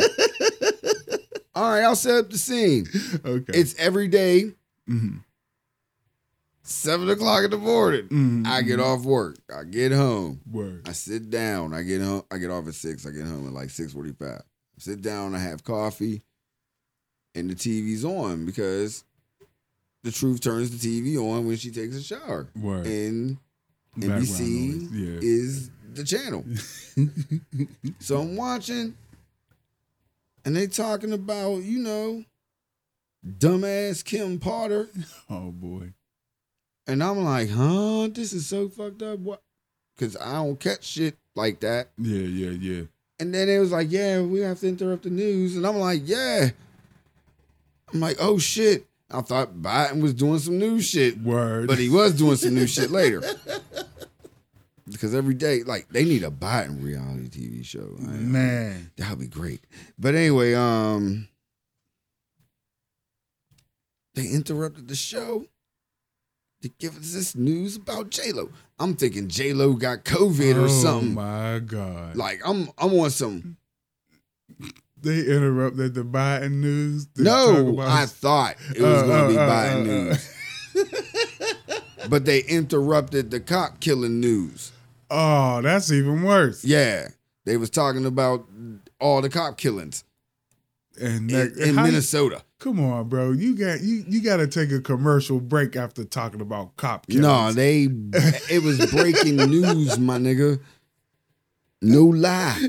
All right, I'll set up the scene. Okay. It's every day, Mhm, seven o'clock in the morning. mhm, I get off work. I get home. Word. I sit down. I get home. I get off at six. I get home at like six forty five. Sit down. I have coffee, and the TV's on because the truth turns the TV on when she takes a shower, Word. and NBC Yeah. is the channel. [LAUGHS] so I'm watching, and they talking about you know, dumbass Kim Potter, [LAUGHS] oh boy. and I'm like, huh, this is so fucked up. What? Because I don't catch shit like that. Yeah, yeah, yeah. And then it was like, yeah, we have to interrupt the news. And I'm like, yeah. I'm like, oh shit. I thought Biden was doing some new shit, Word. but he was doing some new shit later. [LAUGHS] Because every day, like, they need a Biden reality TV show. I- man. That would be great. But anyway, um, they interrupted the show to give us this news about J Lo. I'm thinking J Lo got COVID or something. oh something. my God. Like I'm, I'm on some. They interrupted the Biden news. No, about- I thought it was Uh, going to be uh, uh, Biden uh, uh. news. [LAUGHS] but they interrupted the cop killing news. Oh, that's even worse. Yeah, they was talking about all the cop killings And in, that, in you- Minnesota. come on, bro. You got you you got to take a commercial break after talking about cop killings. No, they [LAUGHS] it was breaking news, my nigga. No lie.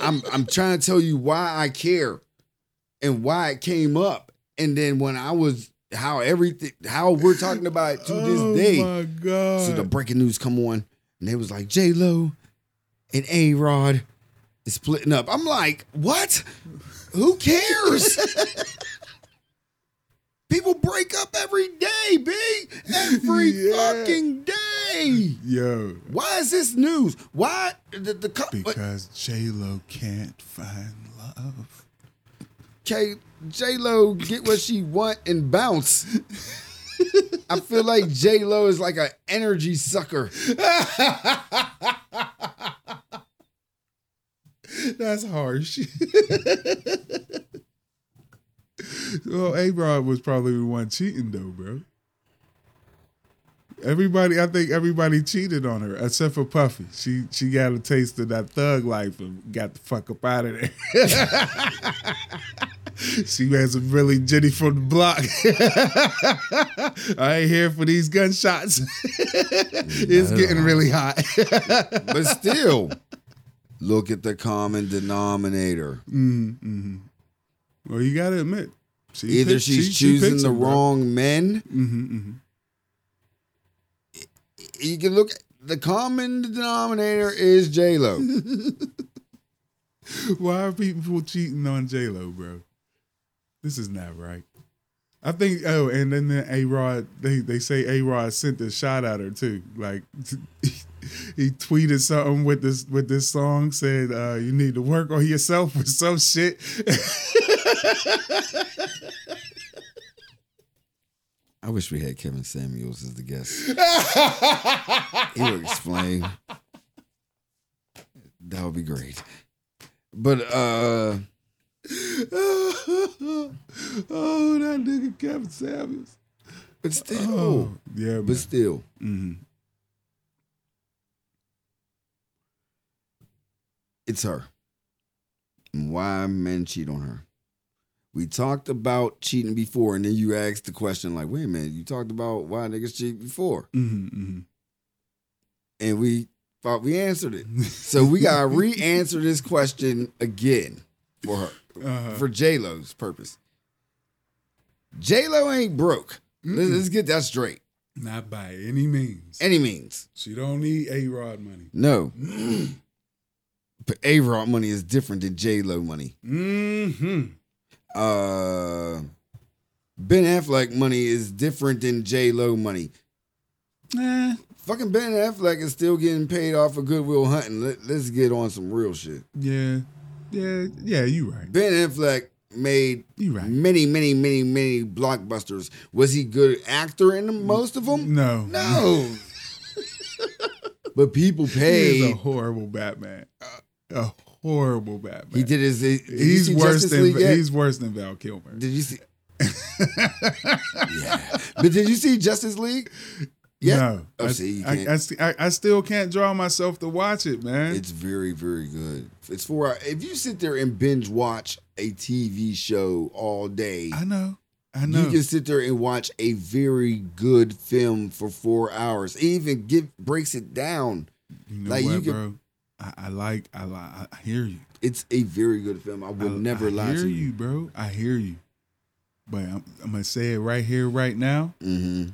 I'm I'm trying to tell you why I care and why it came up. And then when I was how everything how we're talking about it to oh this day. my God. So the breaking news come on, and they was like J Lo and A Rod is splitting up. I'm like, what? Who cares? [LAUGHS] People break up every day, B. Every [LAUGHS] Yeah. fucking day. Yo, Why is this news? Why the the co- because J Lo can't find love. Okay, K J Lo get what she want and bounce. [LAUGHS] I feel like J Lo is like an energy sucker. [LAUGHS] That's harsh. Well, A Rod was probably the one cheating though, bro. Everybody, I think everybody cheated on her except for Puffy. She she got a taste of that thug life and got the fuck up out of there. [LAUGHS] she had some really Jenny from the block. [LAUGHS] I ain't here for these gunshots. [LAUGHS] it's getting really hot. But still, look at the common denominator. Mm-hmm. Well, you gotta admit, she Either she's she- she choosing picks the him, bro. wrong men. Mhm, mhm. You can look. The common denominator is J Lo. [LAUGHS] Why are people cheating on J Lo, bro? This is not right. I think. Oh, and then the A Rod, they they say A Rod sent a shot at her too. Like [LAUGHS] he tweeted something with this with this song, said uh, you need to work on yourself with some shit. [LAUGHS] I wish we had Kevin Samuels as the guest. [LAUGHS] he would explain. That would be great. But uh [LAUGHS] oh, that nigga Kevin Samuels. But still, oh, yeah, man. but still. Mm-hmm. It's her. Why men cheat on her? We talked about cheating before, and then you asked the question like, "Wait a minute, you talked about why niggas cheat before," Mm-hmm, and we thought we answered it. So we gotta [LAUGHS] re-answer this question again for her, Uh-huh. for J Lo's purpose. J Lo ain't broke. Let's, let's get that straight. Not by any means. Any means. she don't need A Rod money. No. [CLEARS THROAT] but A Rod money is different than J Lo money. Mm-hmm. Uh Ben Affleck money is different than J Lo money. Nah. Fucking Ben Affleck is still getting paid off of Good Will Hunting. Let, let's get on some real shit. Yeah. Yeah. Yeah, you right. Ben Affleck made You right. many, many, many, many blockbusters. Was he good actor in them, most of them? No. No. [LAUGHS] but people He paid. is a horrible Batman. A horrible Batman. He did his. Did he's worse Justice than League yet? he's worse than Val Kilmer. Did you see? [LAUGHS] yeah, but did you see Justice League? Yeah. No. Oh, I, see. I, I, I still can't draw myself to watch it, man. It's very, very good. It's for if you sit there and binge watch a TV show all day, I know. I know. you can sit there and watch a very good film for four hours. It even give breaks it down. You know like, what, you can, bro? I, I like. I like. I hear you. It's a very good film. I will I, never I lie to you, you. bro. I hear you. But I'm, I'm gonna say it right here, right now. hmm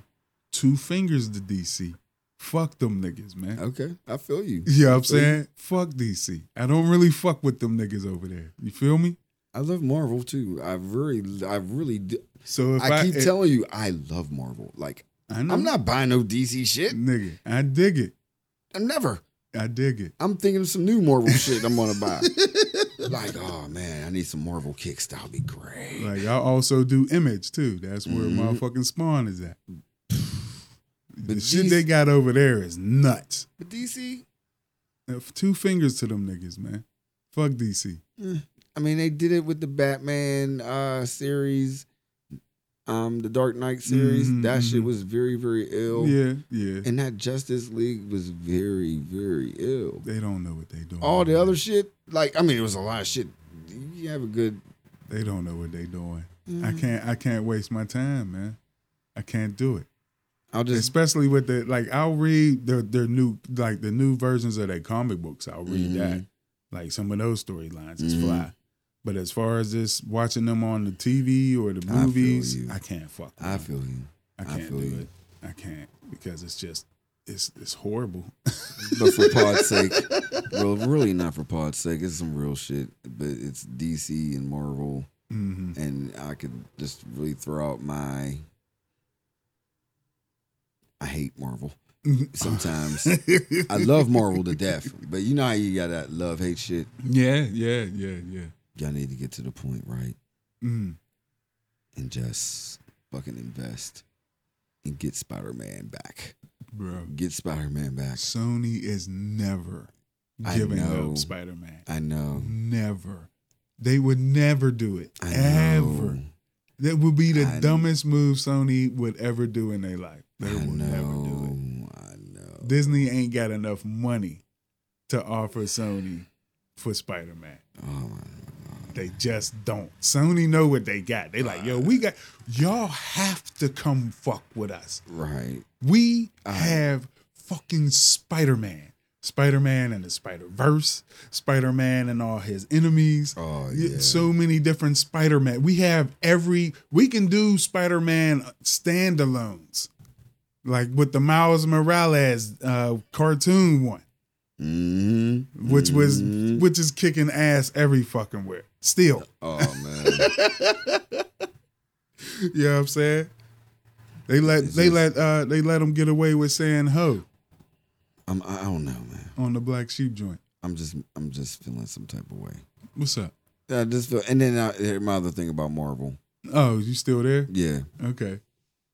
Two fingers to DC. Fuck them niggas, man. Okay, I feel you. You know what I'm I feel you. saying? Fuck DC. I don't really fuck with them niggas over there. You feel me? I love Marvel too. I really, I really do. So if I I, keep if- telling you, I love Marvel. Like I know, I'm not buying no DC shit. nigga. I dig it. I'm never. I dig it. I'm thinking of some new Marvel shit I'm gonna buy. [LAUGHS] like, oh man, I need some Marvel kicks. That'll be great. Like I also do image too. That's where Mhm. motherfucking spawn is at. the But shit they got over there is nuts. But DC, Uh, Two fingers to them niggas, man. Fuck DC. I mean, they did it with the Batman uh series, um, the Dark Knight series. Mhm, that shit mhm. was very, very ill. Yeah, yeah. And that Justice League was very, very ill. They don't know what they doing. All the man. other shit, like, I mean, it was a lot of shit. You have a good. They don't know what they doing. Mm. I can't. I can't waste my time, man. I can't do it. I'll just. Especially with the like, I'll read their their new like the new versions of their comic books. I'll read that. Like some of those storylines is Mhm. fly. But as far as just watching them on the TV or the movies, you. I, can't fuck. I them. feel you. I I can't feel do you. it. I can't because it's just it's it's horrible. [LAUGHS] But for pod's sake, well, really not for pod's sake. It's some real shit. But it's DC and Marvel, hmm and I could just really throw out my. I hate Marvel sometimes. [LAUGHS] I love Marvel to death, but you know how you got that love hate shit. Yeah, yeah, yeah, yeah. Y'all need to get to the point, right? Mm. And just fucking invest and get Spider Man back. Bro, Get Spider Man back. Sony is never giving know. up Spider Man. I know. Never. They would never do it. I Ever. know. That would be the I know. dumbest move Sony would ever do in their life. They I know. never do it. I know. Disney ain't got enough money to offer Sony for Spider Man. Oh my They just don't. Sony know what they got. They like, yo, we got y'all have to come fuck with us. Right. We have fucking Spider Man. Spider Man and the Spider Verse, Spider Man and all his enemies. Oh yeah. So many different Spider Man. We have every. We can do Spider Man standalones, like with the Miles Morales uh, cartoon one, mm-hmm. which was Mhm. which is kicking ass every fucking where. Still, Oh man. [LAUGHS] you know what I'm saying? They let It's they just- let uh they let them get away with saying "ho" I'm. I don't know, man. on the Black Sheep joint. I'm just. I'm just feeling some type of way. What's up? I just feel. And then uh, here's my other thing about Marvel. Oh, you still there? Yeah. Okay,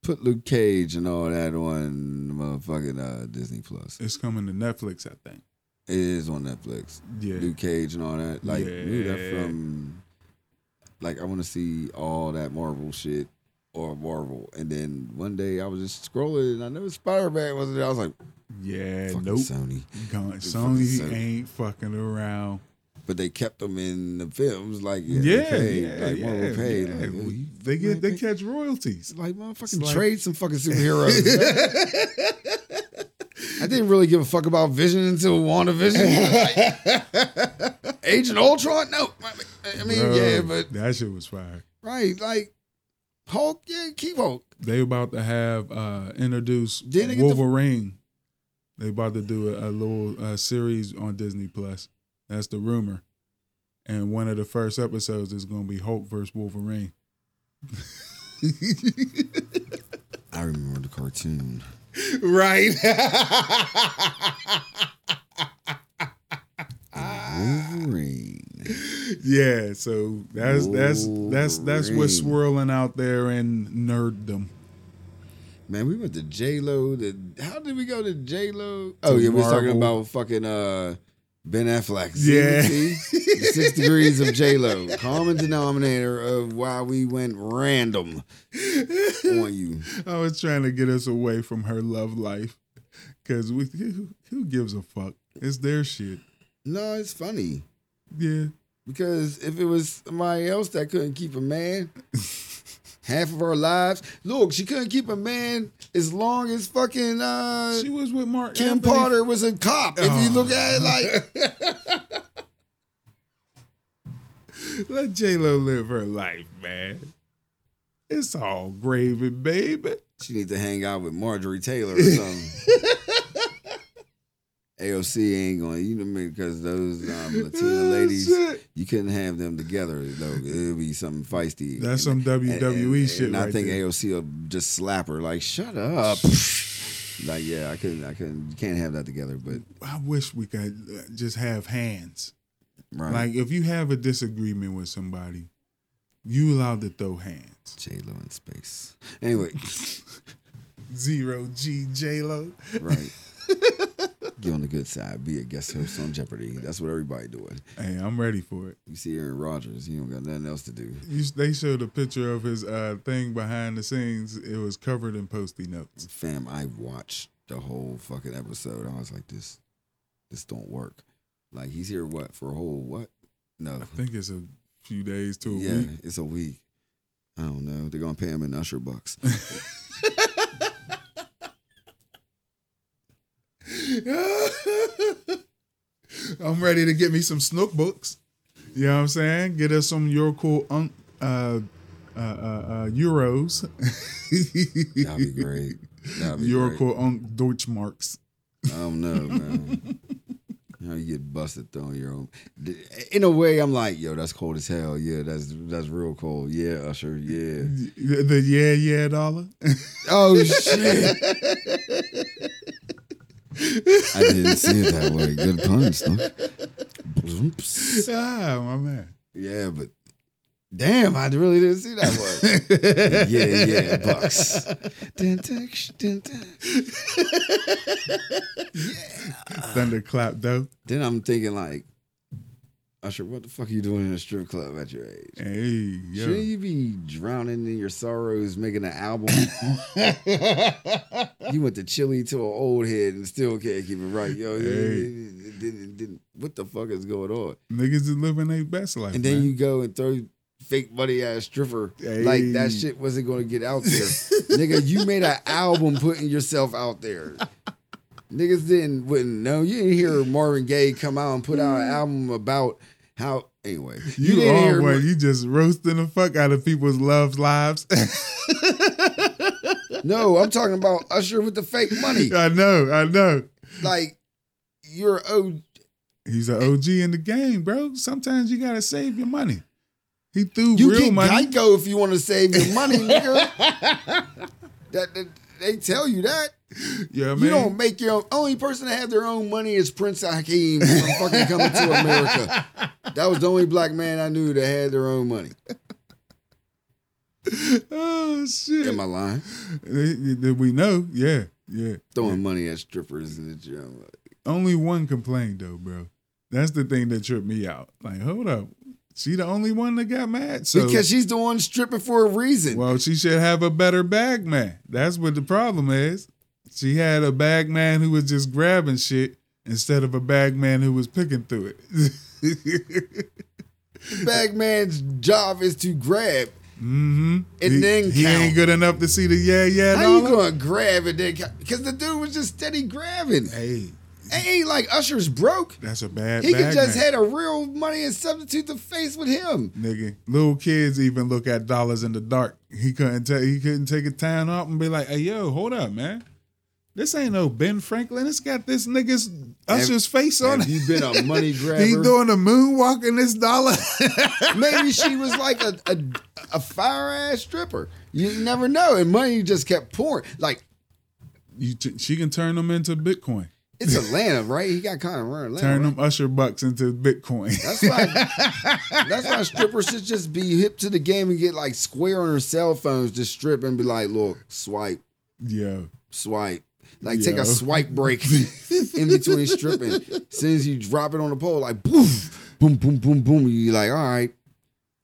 Put Luke Cage and all that on the motherfucking uh, Disney Plus. it's coming to Netflix, I think. It is on Netflix. Yeah, Luke Cage and all that. Like knew that from. Like I want to see all that Marvel shit or Marvel, and then one day I was just scrolling and I know Spider Man wasn't there. I was like, yeah. "Fucking Nope. Sony." Gone. Sony Sony. ain't fucking around. but they kept them in the films. Like yeah, Yeah, they paid, yeah, like yeah, pay. yeah. Like, We- you- they get they like, catch royalties. like motherfucking like- trade some fucking superheroes. [LAUGHS] I didn't really give a fuck about Vision until WandaVision. [LAUGHS] Agent Ultron, no. I mean, Bro, yeah, but that shit was fire. right, like Hulk, yeah, keep Hulk. They about to have uh introduce Didn't they get the- Wolverine. they about to do a, a little uh, series on Disney Plus. That's the rumor. And one of the first episodes is going to be Hulk versus Wolverine. [LAUGHS] I remember the cartoon. Right. Wolverine. yeah, so that's that's that's that's what's swirling out there in nerddom. Man, we went to J Lo. How did we go to J Lo? Oh yeah, we was talking about fucking uh Ben Affleck. Yeah. [LAUGHS] six degrees of J Lo. Common denominator of why we went random on you. I was trying to get us away from her love life because we who, who gives a fuck? It's their shit. No, it's funny Yeah, because if it was somebody else that couldn't keep a man. [LAUGHS] Half of our lives. Look, she couldn't keep a man as long as fucking uh, she was with Mark Kim Anthony. Potter was a cop. If you Oh. look at it like [LAUGHS] Let J Lo live her life, man. It's all gravy, baby. She needs to hang out with Marjorie Taylor or [LAUGHS] something. AOC ain't going, you know, what I mean, because those um, [LAUGHS] Latina ladies, shit. you couldn't have them together though. It'll be something feisty. That's And- some and- WWE and- shit And I right think there. AOC will just slap her like, "Shut up." [LAUGHS] like, yeah, I couldn't, I couldn't, you can't have that together. But I wish we could uh, just have hands. right, Like if you have a disagreement with somebody, you allowed to throw hands. J Lo in space. Anyway, [LAUGHS] Zero G J Lo. right. Get on the good side. Be a guest host on Jeopardy. That's what everybody doing. Hey, I'm ready for it. You see Aaron Rodgers, he don't got nothing else to do. You, they showed a picture of his uh, thing behind the scenes. It was covered in posty notes. Fam, I watched the whole fucking episode. I was like, this, this don't work. Like he's here what for a whole what? No, I think it's a few days to a yeah, week. it's a week. I don't know. They're gonna pay him in Usher bucks. [LAUGHS] I'm ready to get me some Snook books. You know what I'm saying? Get us some Euro cool unk, uh, uh, uh, uh, euros. [LAUGHS] That'd be great. That'd be Euro great. cool unk Deutschmarks. I don't know, man. How you get busted throwing your own? In a way, I'm like, yo, that's cold as hell. Yeah, that's that's real cold. Yeah, Usher. Yeah. The, the yeah yeah dollar. Oh shit! [LAUGHS] I didn't see it that way. Good punch, though. Bloops. ah, my man. Yeah, but damn, I really didn't see that one. [LAUGHS] yeah, yeah, bucks. Dun, dun, sh- dun, dun. Thunderclap though. Then I'm thinking like, Usher, what the fuck are you doing in a strip club at your age? Hey, yo. Shouldn't you be drowning in your sorrows making an album? [LAUGHS] you went to Chile to an old head and still can't keep it right. Yo, Hey. what the fuck is going on? Niggas is living their best life. And then man. you go and throw fake money at a stripper. Like that shit wasn't going to get out [LAUGHS] there. Nigga, you made an album putting yourself out there. Niggas didn't wouldn't know. You didn't hear Marvin Gaye come out and put out an mm. album about how anyway. You, didn't are hear one. You just roasting the fuck out of people's love lives. [LAUGHS] No, I'm talking about Usher with the fake money. I know, I know. Like you're oh He's an OG in the game, bro. Sometimes you gotta save your money. He threw you real get money. Geico if you want to save your money, nigga. [LAUGHS] that, that they tell you that. Yeah, man. You don't make your own. Only person that have their own money is Prince Hakeem from fucking coming to America. That was the only black man I knew that had their own money. oh shit. Am I lying? We know? Yeah, yeah. Throwing money at strippers and you know, Only one complained though, bro. That's the thing that tripped me out. Like, hold up. She the only one that got mad. So because she's the one stripping for a reason. Well, she should have a better bag man. That's what the problem is. She had a bag man who was just grabbing shit instead of a bag man who was picking through it. [LAUGHS] Bag man's job is to grab. Mm-hmm. And he, then he count. ain't good enough to see the yeah, yeah. No. How you gonna grab and then because the dude was just steady grabbing. Hey, It ain't like Usher's broke. that's a bad. He could just man. had a real money and substitute the face with him. Nigga, little kids even look at dollars in the dark. He couldn't tell. He couldn't take a time out and be like, "Hey, yo, hold up, man. This ain't no Ben Franklin. It's got this nigga's Usher's face on Have it. you been a money [LAUGHS] grabber? He doing a moonwalk in this dollar. [LAUGHS] Maybe she was like a, a a fire ass stripper. You never know. And money just kept pouring. Like you t- she can turn them into Bitcoin. it's Atlanta, right? He got kind of run Atlanta. Turn right? them Usher bucks into Bitcoin. That's why. [LAUGHS] that's why strippers should just be hip to the game and get like square on their cell phones, just strip and be like, look, swipe, Yeah. swipe. Like take Yo. a swipe break [LAUGHS] in between stripping. As soon as you drop it on the pole, like boom, boom, boom, boom, boom. You like, all right,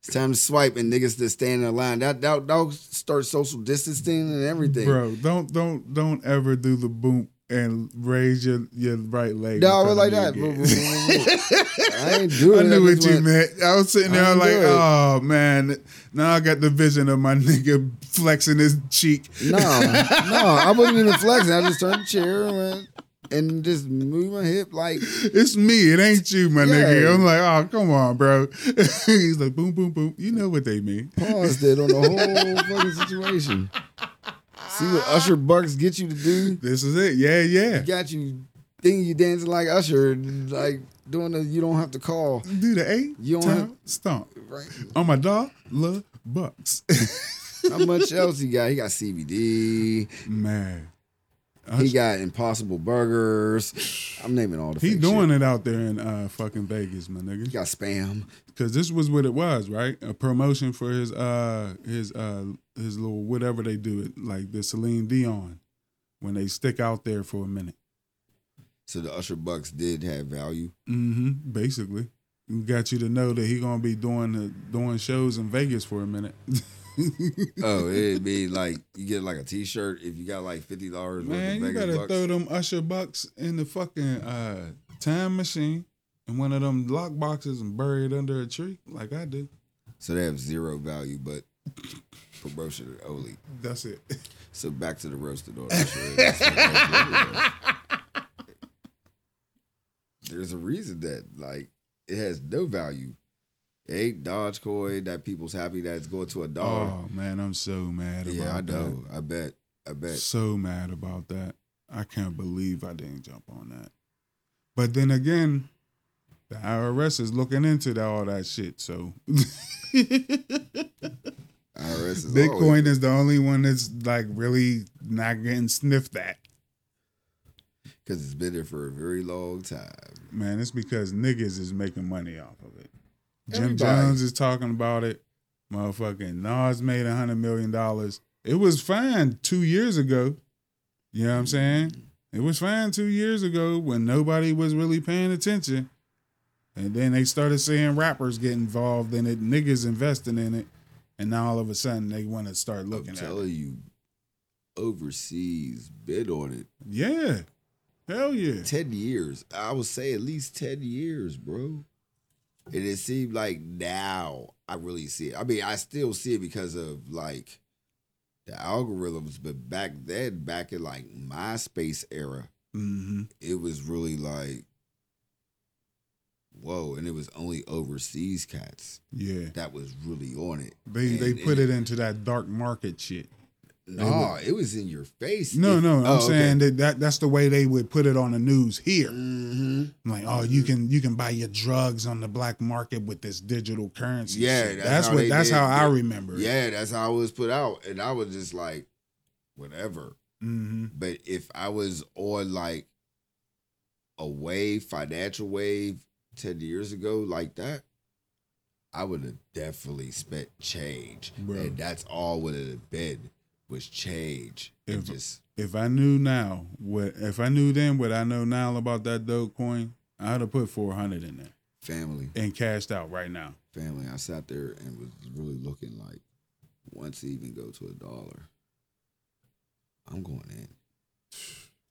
it's time to swipe, and niggas that stand in the line. That that that'll start social distancing and everything. bro, don't don't don't ever do the boom and raise your your right leg. No, I was like that. of Boom, you boom, again. boom, boom. [LAUGHS] I ain't doing I knew what you meant. I was sitting there like, oh man, now I got the vision of my [LAUGHS] nigga flexing his cheek. No, [LAUGHS] no, I wasn't even flexing. I just turned the chair and, went, and just move my hip like It's me, it ain't you, my Yeah. nigga. I'm like, oh come on, bro. He's like, boom, boom, boom. You know what they mean. paused it on the whole fucking situation. See what Usher Bucks get you to do? This is it. Yeah, yeah. He Got you thinking you dancing like Usher, like doing the you don't have to call. Do the eight You don't have- stomp Right? on my dog. Love bucks. [LAUGHS] How much else he got? He got CBD. man, He got Impossible Burgers. I'm naming all the. he doing shit. it out there in uh fucking Vegas, my nigga. He got spam. Because this was what it was, right? A promotion for his uh his uh his little whatever they do it like the Celine Dion when they stick out there for a minute. So the Usher Bucks did have value. Mm-hmm. Basically, got you to know that he gonna be doing the doing shows in Vegas for a minute. [LAUGHS] Oh, [LAUGHS] it'd be like you get like a T-shirt if you got like fifty dollars. Man, you Vegas better bucks. throw them Usher bucks in the fucking uh time machine in one of them lock boxes and bury it under a tree like I do. So they have zero value, but promotion only. That's it. So back to the roasted order. Sure, that's what that's what it is. There's a reason that like it has no value. It ain't Dogecoin that people's happy that it's going to a dog. Oh man, I'm so mad about yeah, I that. know. I bet. I bet. So mad about that. I can't believe I didn't jump on that. But then again, the IRS is looking into that, all that shit. So IRS is Bitcoin always- is the only one that's like really not getting sniffed at. because it's been there for a very long time. Man, it's because niggas is making money off of it. Jim Jones is talking about it. Motherfucking Nas made a hundred million dollars. It was fine two years ago. You know what I'm saying? Mm-hmm. It was fine two years ago when nobody was really paying attention. And then they started seeing rappers get involved in it, niggas investing in it, and now all of a sudden they want to start looking I'm at it. telling you, overseas bid on it. Yeah. Hell yeah. 10 years. I would say at least 10 years, bro. And it seemed like now I really see it. I mean, I still see it because of like the algorithms, but back then, back in like MySpace era, hmm it was really like, whoa. And it was only overseas cats Yeah. that was really on it. They they put it into that dark market shit. No, it was in your face. No, If- no, I'm oh, okay. saying that, that that's the way they would put it on the news here. Mhm. Like, oh, you can you can buy your drugs on the black market with this digital currency. Yeah, shit. that's that's, what that's did. how I remember. Yeah, that's how it was put out. And I was just like, whatever. hmm But if I was on like a wave, financial wave 10 years ago like that, I would have definitely spent change. Bro. And that's all would have been was change. And If- just If I knew now what if I knew then what I know now about that Dogecoin, I'd have put four hundred in there family. and cashed out right now. Family. I sat there and was really looking like once it even go to a dollar, I'm going in.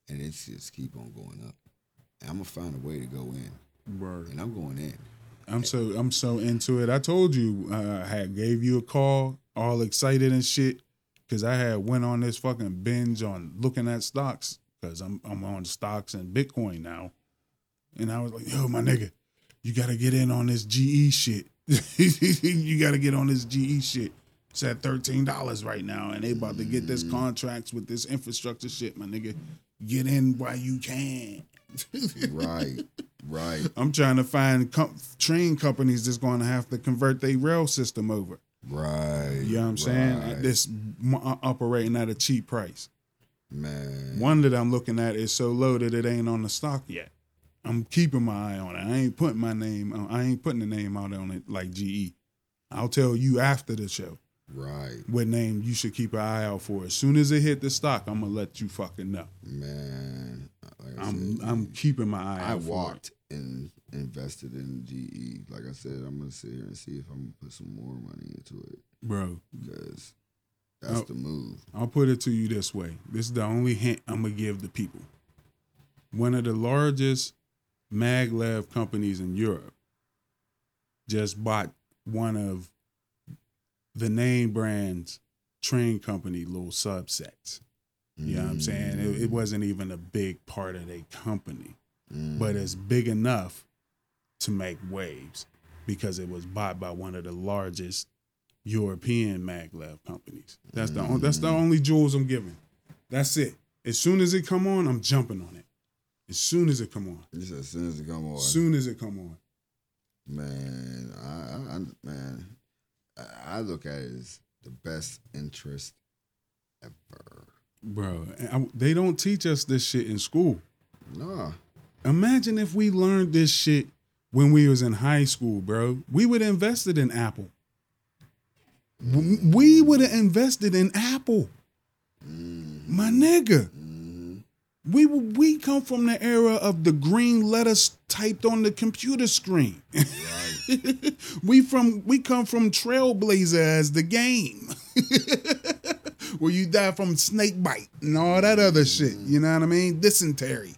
And it's just keep on going up. And I'm gonna find a way to go in. Word. and I'm going in. I'm so I'm so into it. I told you uh, I had gave you a call, all excited and shit, because I had went on this fucking binge on looking at stocks because I'm I'm on stocks and Bitcoin now, and I was like, yo, my nigga, you gotta get in on this GE shit. [LAUGHS] you gotta get on this GE shit. It's at thirteen dollars right now, and they about to get this contracts with this infrastructure shit, my nigga. Get in while you can. Right. Right. I'm trying to find com- train companies that's going to have to convert their rail system over. Right. You know what I'm saying? right. This m- uh, operating at a cheap price. Man. One that I'm looking at is so low that it ain't on the stock yet. I'm keeping my eye on it. I ain't putting my name. on- I ain't putting the name out on it like GE. I'll tell you after the show Right. what name you should keep an eye out for. As soon as it hit the stock, I'm gonna let you fucking know. Man. Like I I'm said, I'm keeping my eye I out. for it. walked and invested in GE. Like I said, I'm gonna sit here and see if I'm gonna put some more money into it bro. because that's Oh. the move. I'll put it to you this way. This is the only hint I'm gonna give the people. One of the largest maglev companies in Europe just bought one of the name brands train company little subsets. You know what I'm saying? It, it wasn't even a big part of their company, Mm. but it's big enough to make waves because it was bought by one of the largest European maglev companies. That's the on, that's the only jewels I'm giving. That's it. As soon as it come on, I'm jumping on it. As soon as it come on. Just as soon as it come on, As soon as it come on. man. I, I, I man, I, I look at it as the best interest ever. Bro, I- they don't teach us this shit in school. Nah, Imagine if we learned this shit when we was in high school, bro. We would have invested in Apple. We would have invested in Apple. Mm. My nigga. Mm. We we come from the era of the green letters typed on the computer screen. [LAUGHS] we from we come from Trailblazer as the game. [LAUGHS] Where you die from snake bite and all that other shit. You know what I mean? Dysentery.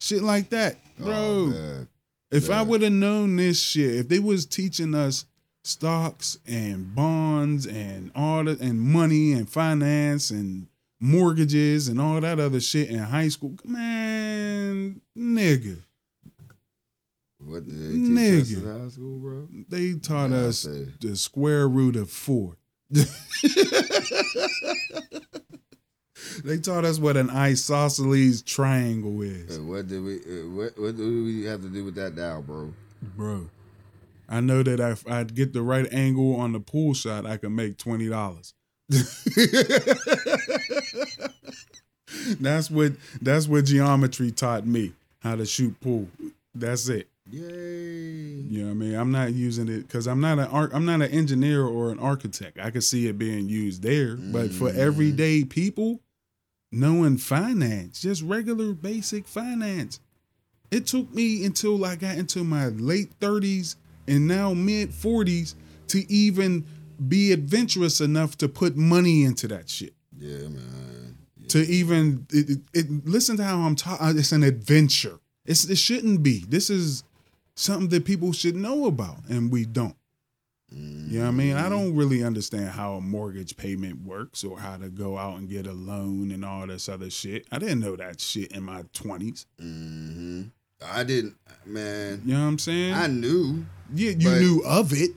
Shit like that. Bro. Oh, man. If I would have known this shit, if they was teaching us stocks and bonds and all that and money and finance and mortgages and all that other shit in high school, man, nigga, What did they teach us Nigga. in high school, bro? they taught I us say. the square root of four. [LAUGHS] [LAUGHS] they taught us what an isosceles triangle is. Uh, What did we? Uh, what What do we have to do with that now, bro? Bro, I know that if I'd get the right angle on the pool shot, I can make twenty dollars. [LAUGHS] that's what that's what geometry taught me how to shoot pool. That's it. Yay! You know what I mean? I'm not using it because I'm not an art. I'm not an engineer or an architect. I could see it being used there, but for mm-hmm. everyday people, knowing finance, just regular basic finance, it took me until I got into my late 30s and now mid 40s to even be adventurous enough to put money into that shit. Yeah, man. To even it, it, it- listen to how I'm talking. Uh, it's an adventure. It's it shouldn't be. This is something that people should know about, and we don't. You know what I mean? I don't really understand how a mortgage payment works or how to go out and get a loan and all this other shit. I didn't know that shit in my 20s. hmm I didn't, man. You know what I'm saying? I knew, yeah, you but- knew of it.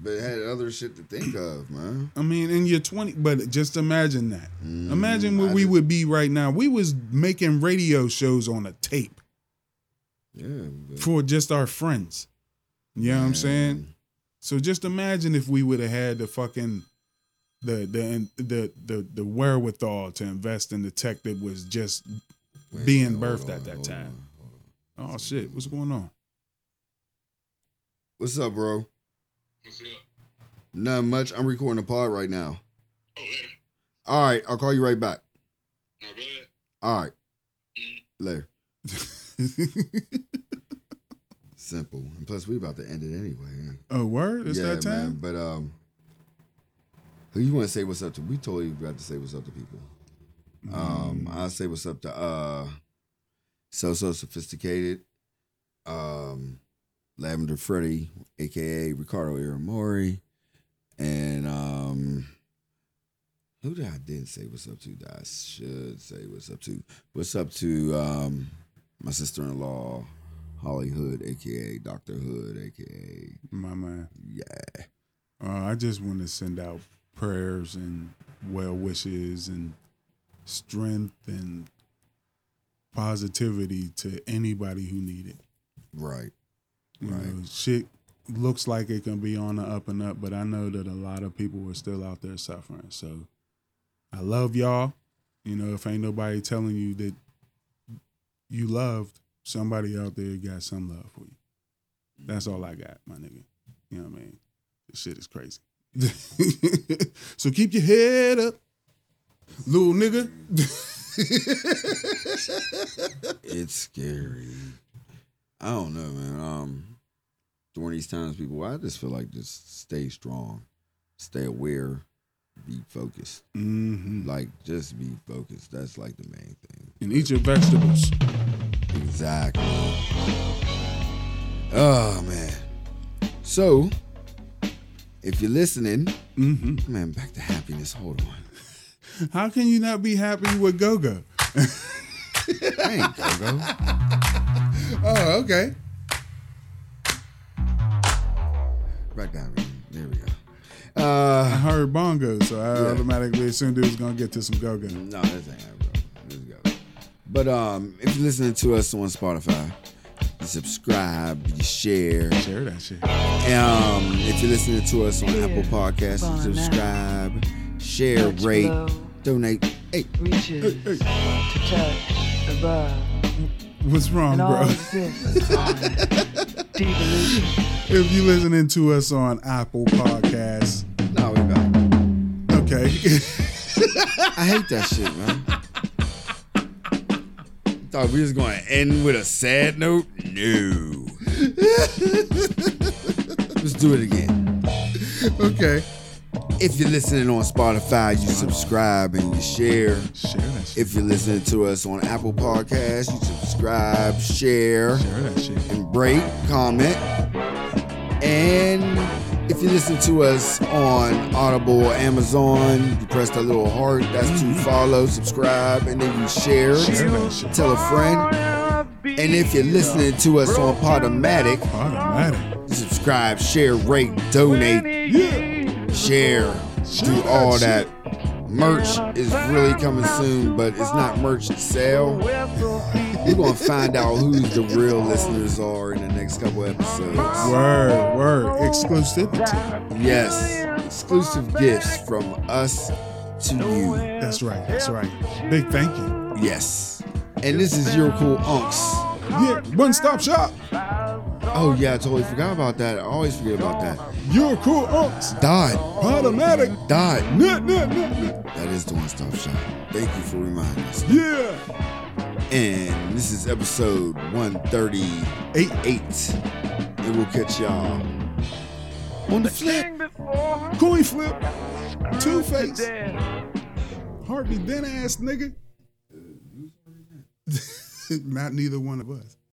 but had other shit to think of, man. I mean, in your 20, but just imagine that. Imagine where I we would be right now. We was making radio shows on a tape Yeah, but, for just our friends. You know what I'm saying? So just imagine if we would have had the fucking the the the the the wherewithal to invest in the tech that was just wait, being birthed on, at that time. on, on. oh shit, what's going on? What's up, bro? What's up? Not much. I'm recording a pod right now. Oh, later. All right, I'll call you right back. Not bad. All right, mm. later. [LAUGHS] [LAUGHS] Simple. And plus, we about to end it anyway. oh word, it's yeah, that time. man. But um, who you want to say what's up to? We totally got to say what's up to people. Um, Mm. I'll say what's up to uh, so so sophisticated. Um, Lavender Freddy, aka Ricardo Iramori, and um, who did I didn't say what's up to? That I should say what's up to. What's up to um, my sister in law, Holly Hood, aka Doctor Hood, aka My man. yeah. Uh, I just want to send out prayers and well wishes and strength and positivity to anybody who need it. Right. You Right. know, shit looks like it can be on the up and up, but I know that a lot of people are still out there suffering. So I love y'all. You know, if ain't nobody telling you that you loved, somebody out there got some love for you. That's all I got, my nigga. You know what I mean? This shit is crazy. [LAUGHS] so keep your head up, little nigga. [LAUGHS] It's scary. I don't know, man. Um, during these times, people, I just feel like just stay strong, stay aware, be focused. hmm Like, just be focused. That's like the main thing. And eat your vegetables. Exactly. Oh man. So, if you're listening, hmm man, back to happiness. Hold on. [LAUGHS] How can you not be happy with Go-Go? I ain't go go. Oh, okay. Right down. There we go. Uh, heard bongo, so I Yeah. automatically assumed it was gonna get to some go-go. no, this ain't it, bro. Let's go. But um, if you're listening to us on Spotify, you subscribe, you share. Share that shit. Um, if you're listening to us on Here, Apple Podcasts, far you subscribe, share, Touch rate, below, donate. Hey, reaches Hey, to touch above, What's wrong, and bro? exists. [LAUGHS] If you're listening to us on Apple Podcasts, no, we back. Okay. [LAUGHS] I hate that shit, man. Thought we was going to end with a sad note? No. Let's do it again. okay. If you're listening on Spotify, you subscribe and you share. Share that shit. If you're listening to us on Apple Podcasts, you subscribe, share, Share that shit. and break, comment. And if you listen to us on Audible or Amazon, you press that little heart. That's to mm-hmm. follow, subscribe, and then you share. Share. Tell a friend. And if you're listening to us on Podomatic, Podomatic. subscribe, share, rate, donate, Yeah. share, do all that that. Merch is really coming soon, but it's not merch to sell. We're gonna find out who the real listeners are in the next couple episodes. Word, word. Exclusivity. Yes, exclusive gifts from us to you. That's right. That's right. Big thank you. Yes. And this is your cool unks. Yeah. One stop shop. Oh yeah, I totally forgot about that. I always forget about that. Your cool unks. Dot. Automatic. Nut. That is the one stop shop. Thank you for reminding us. Yeah. And this is episode 138. Eight. And we'll catch y'all on the flip. Coin flip. Two face. Harvey Dent ass nigga. Not neither one of us.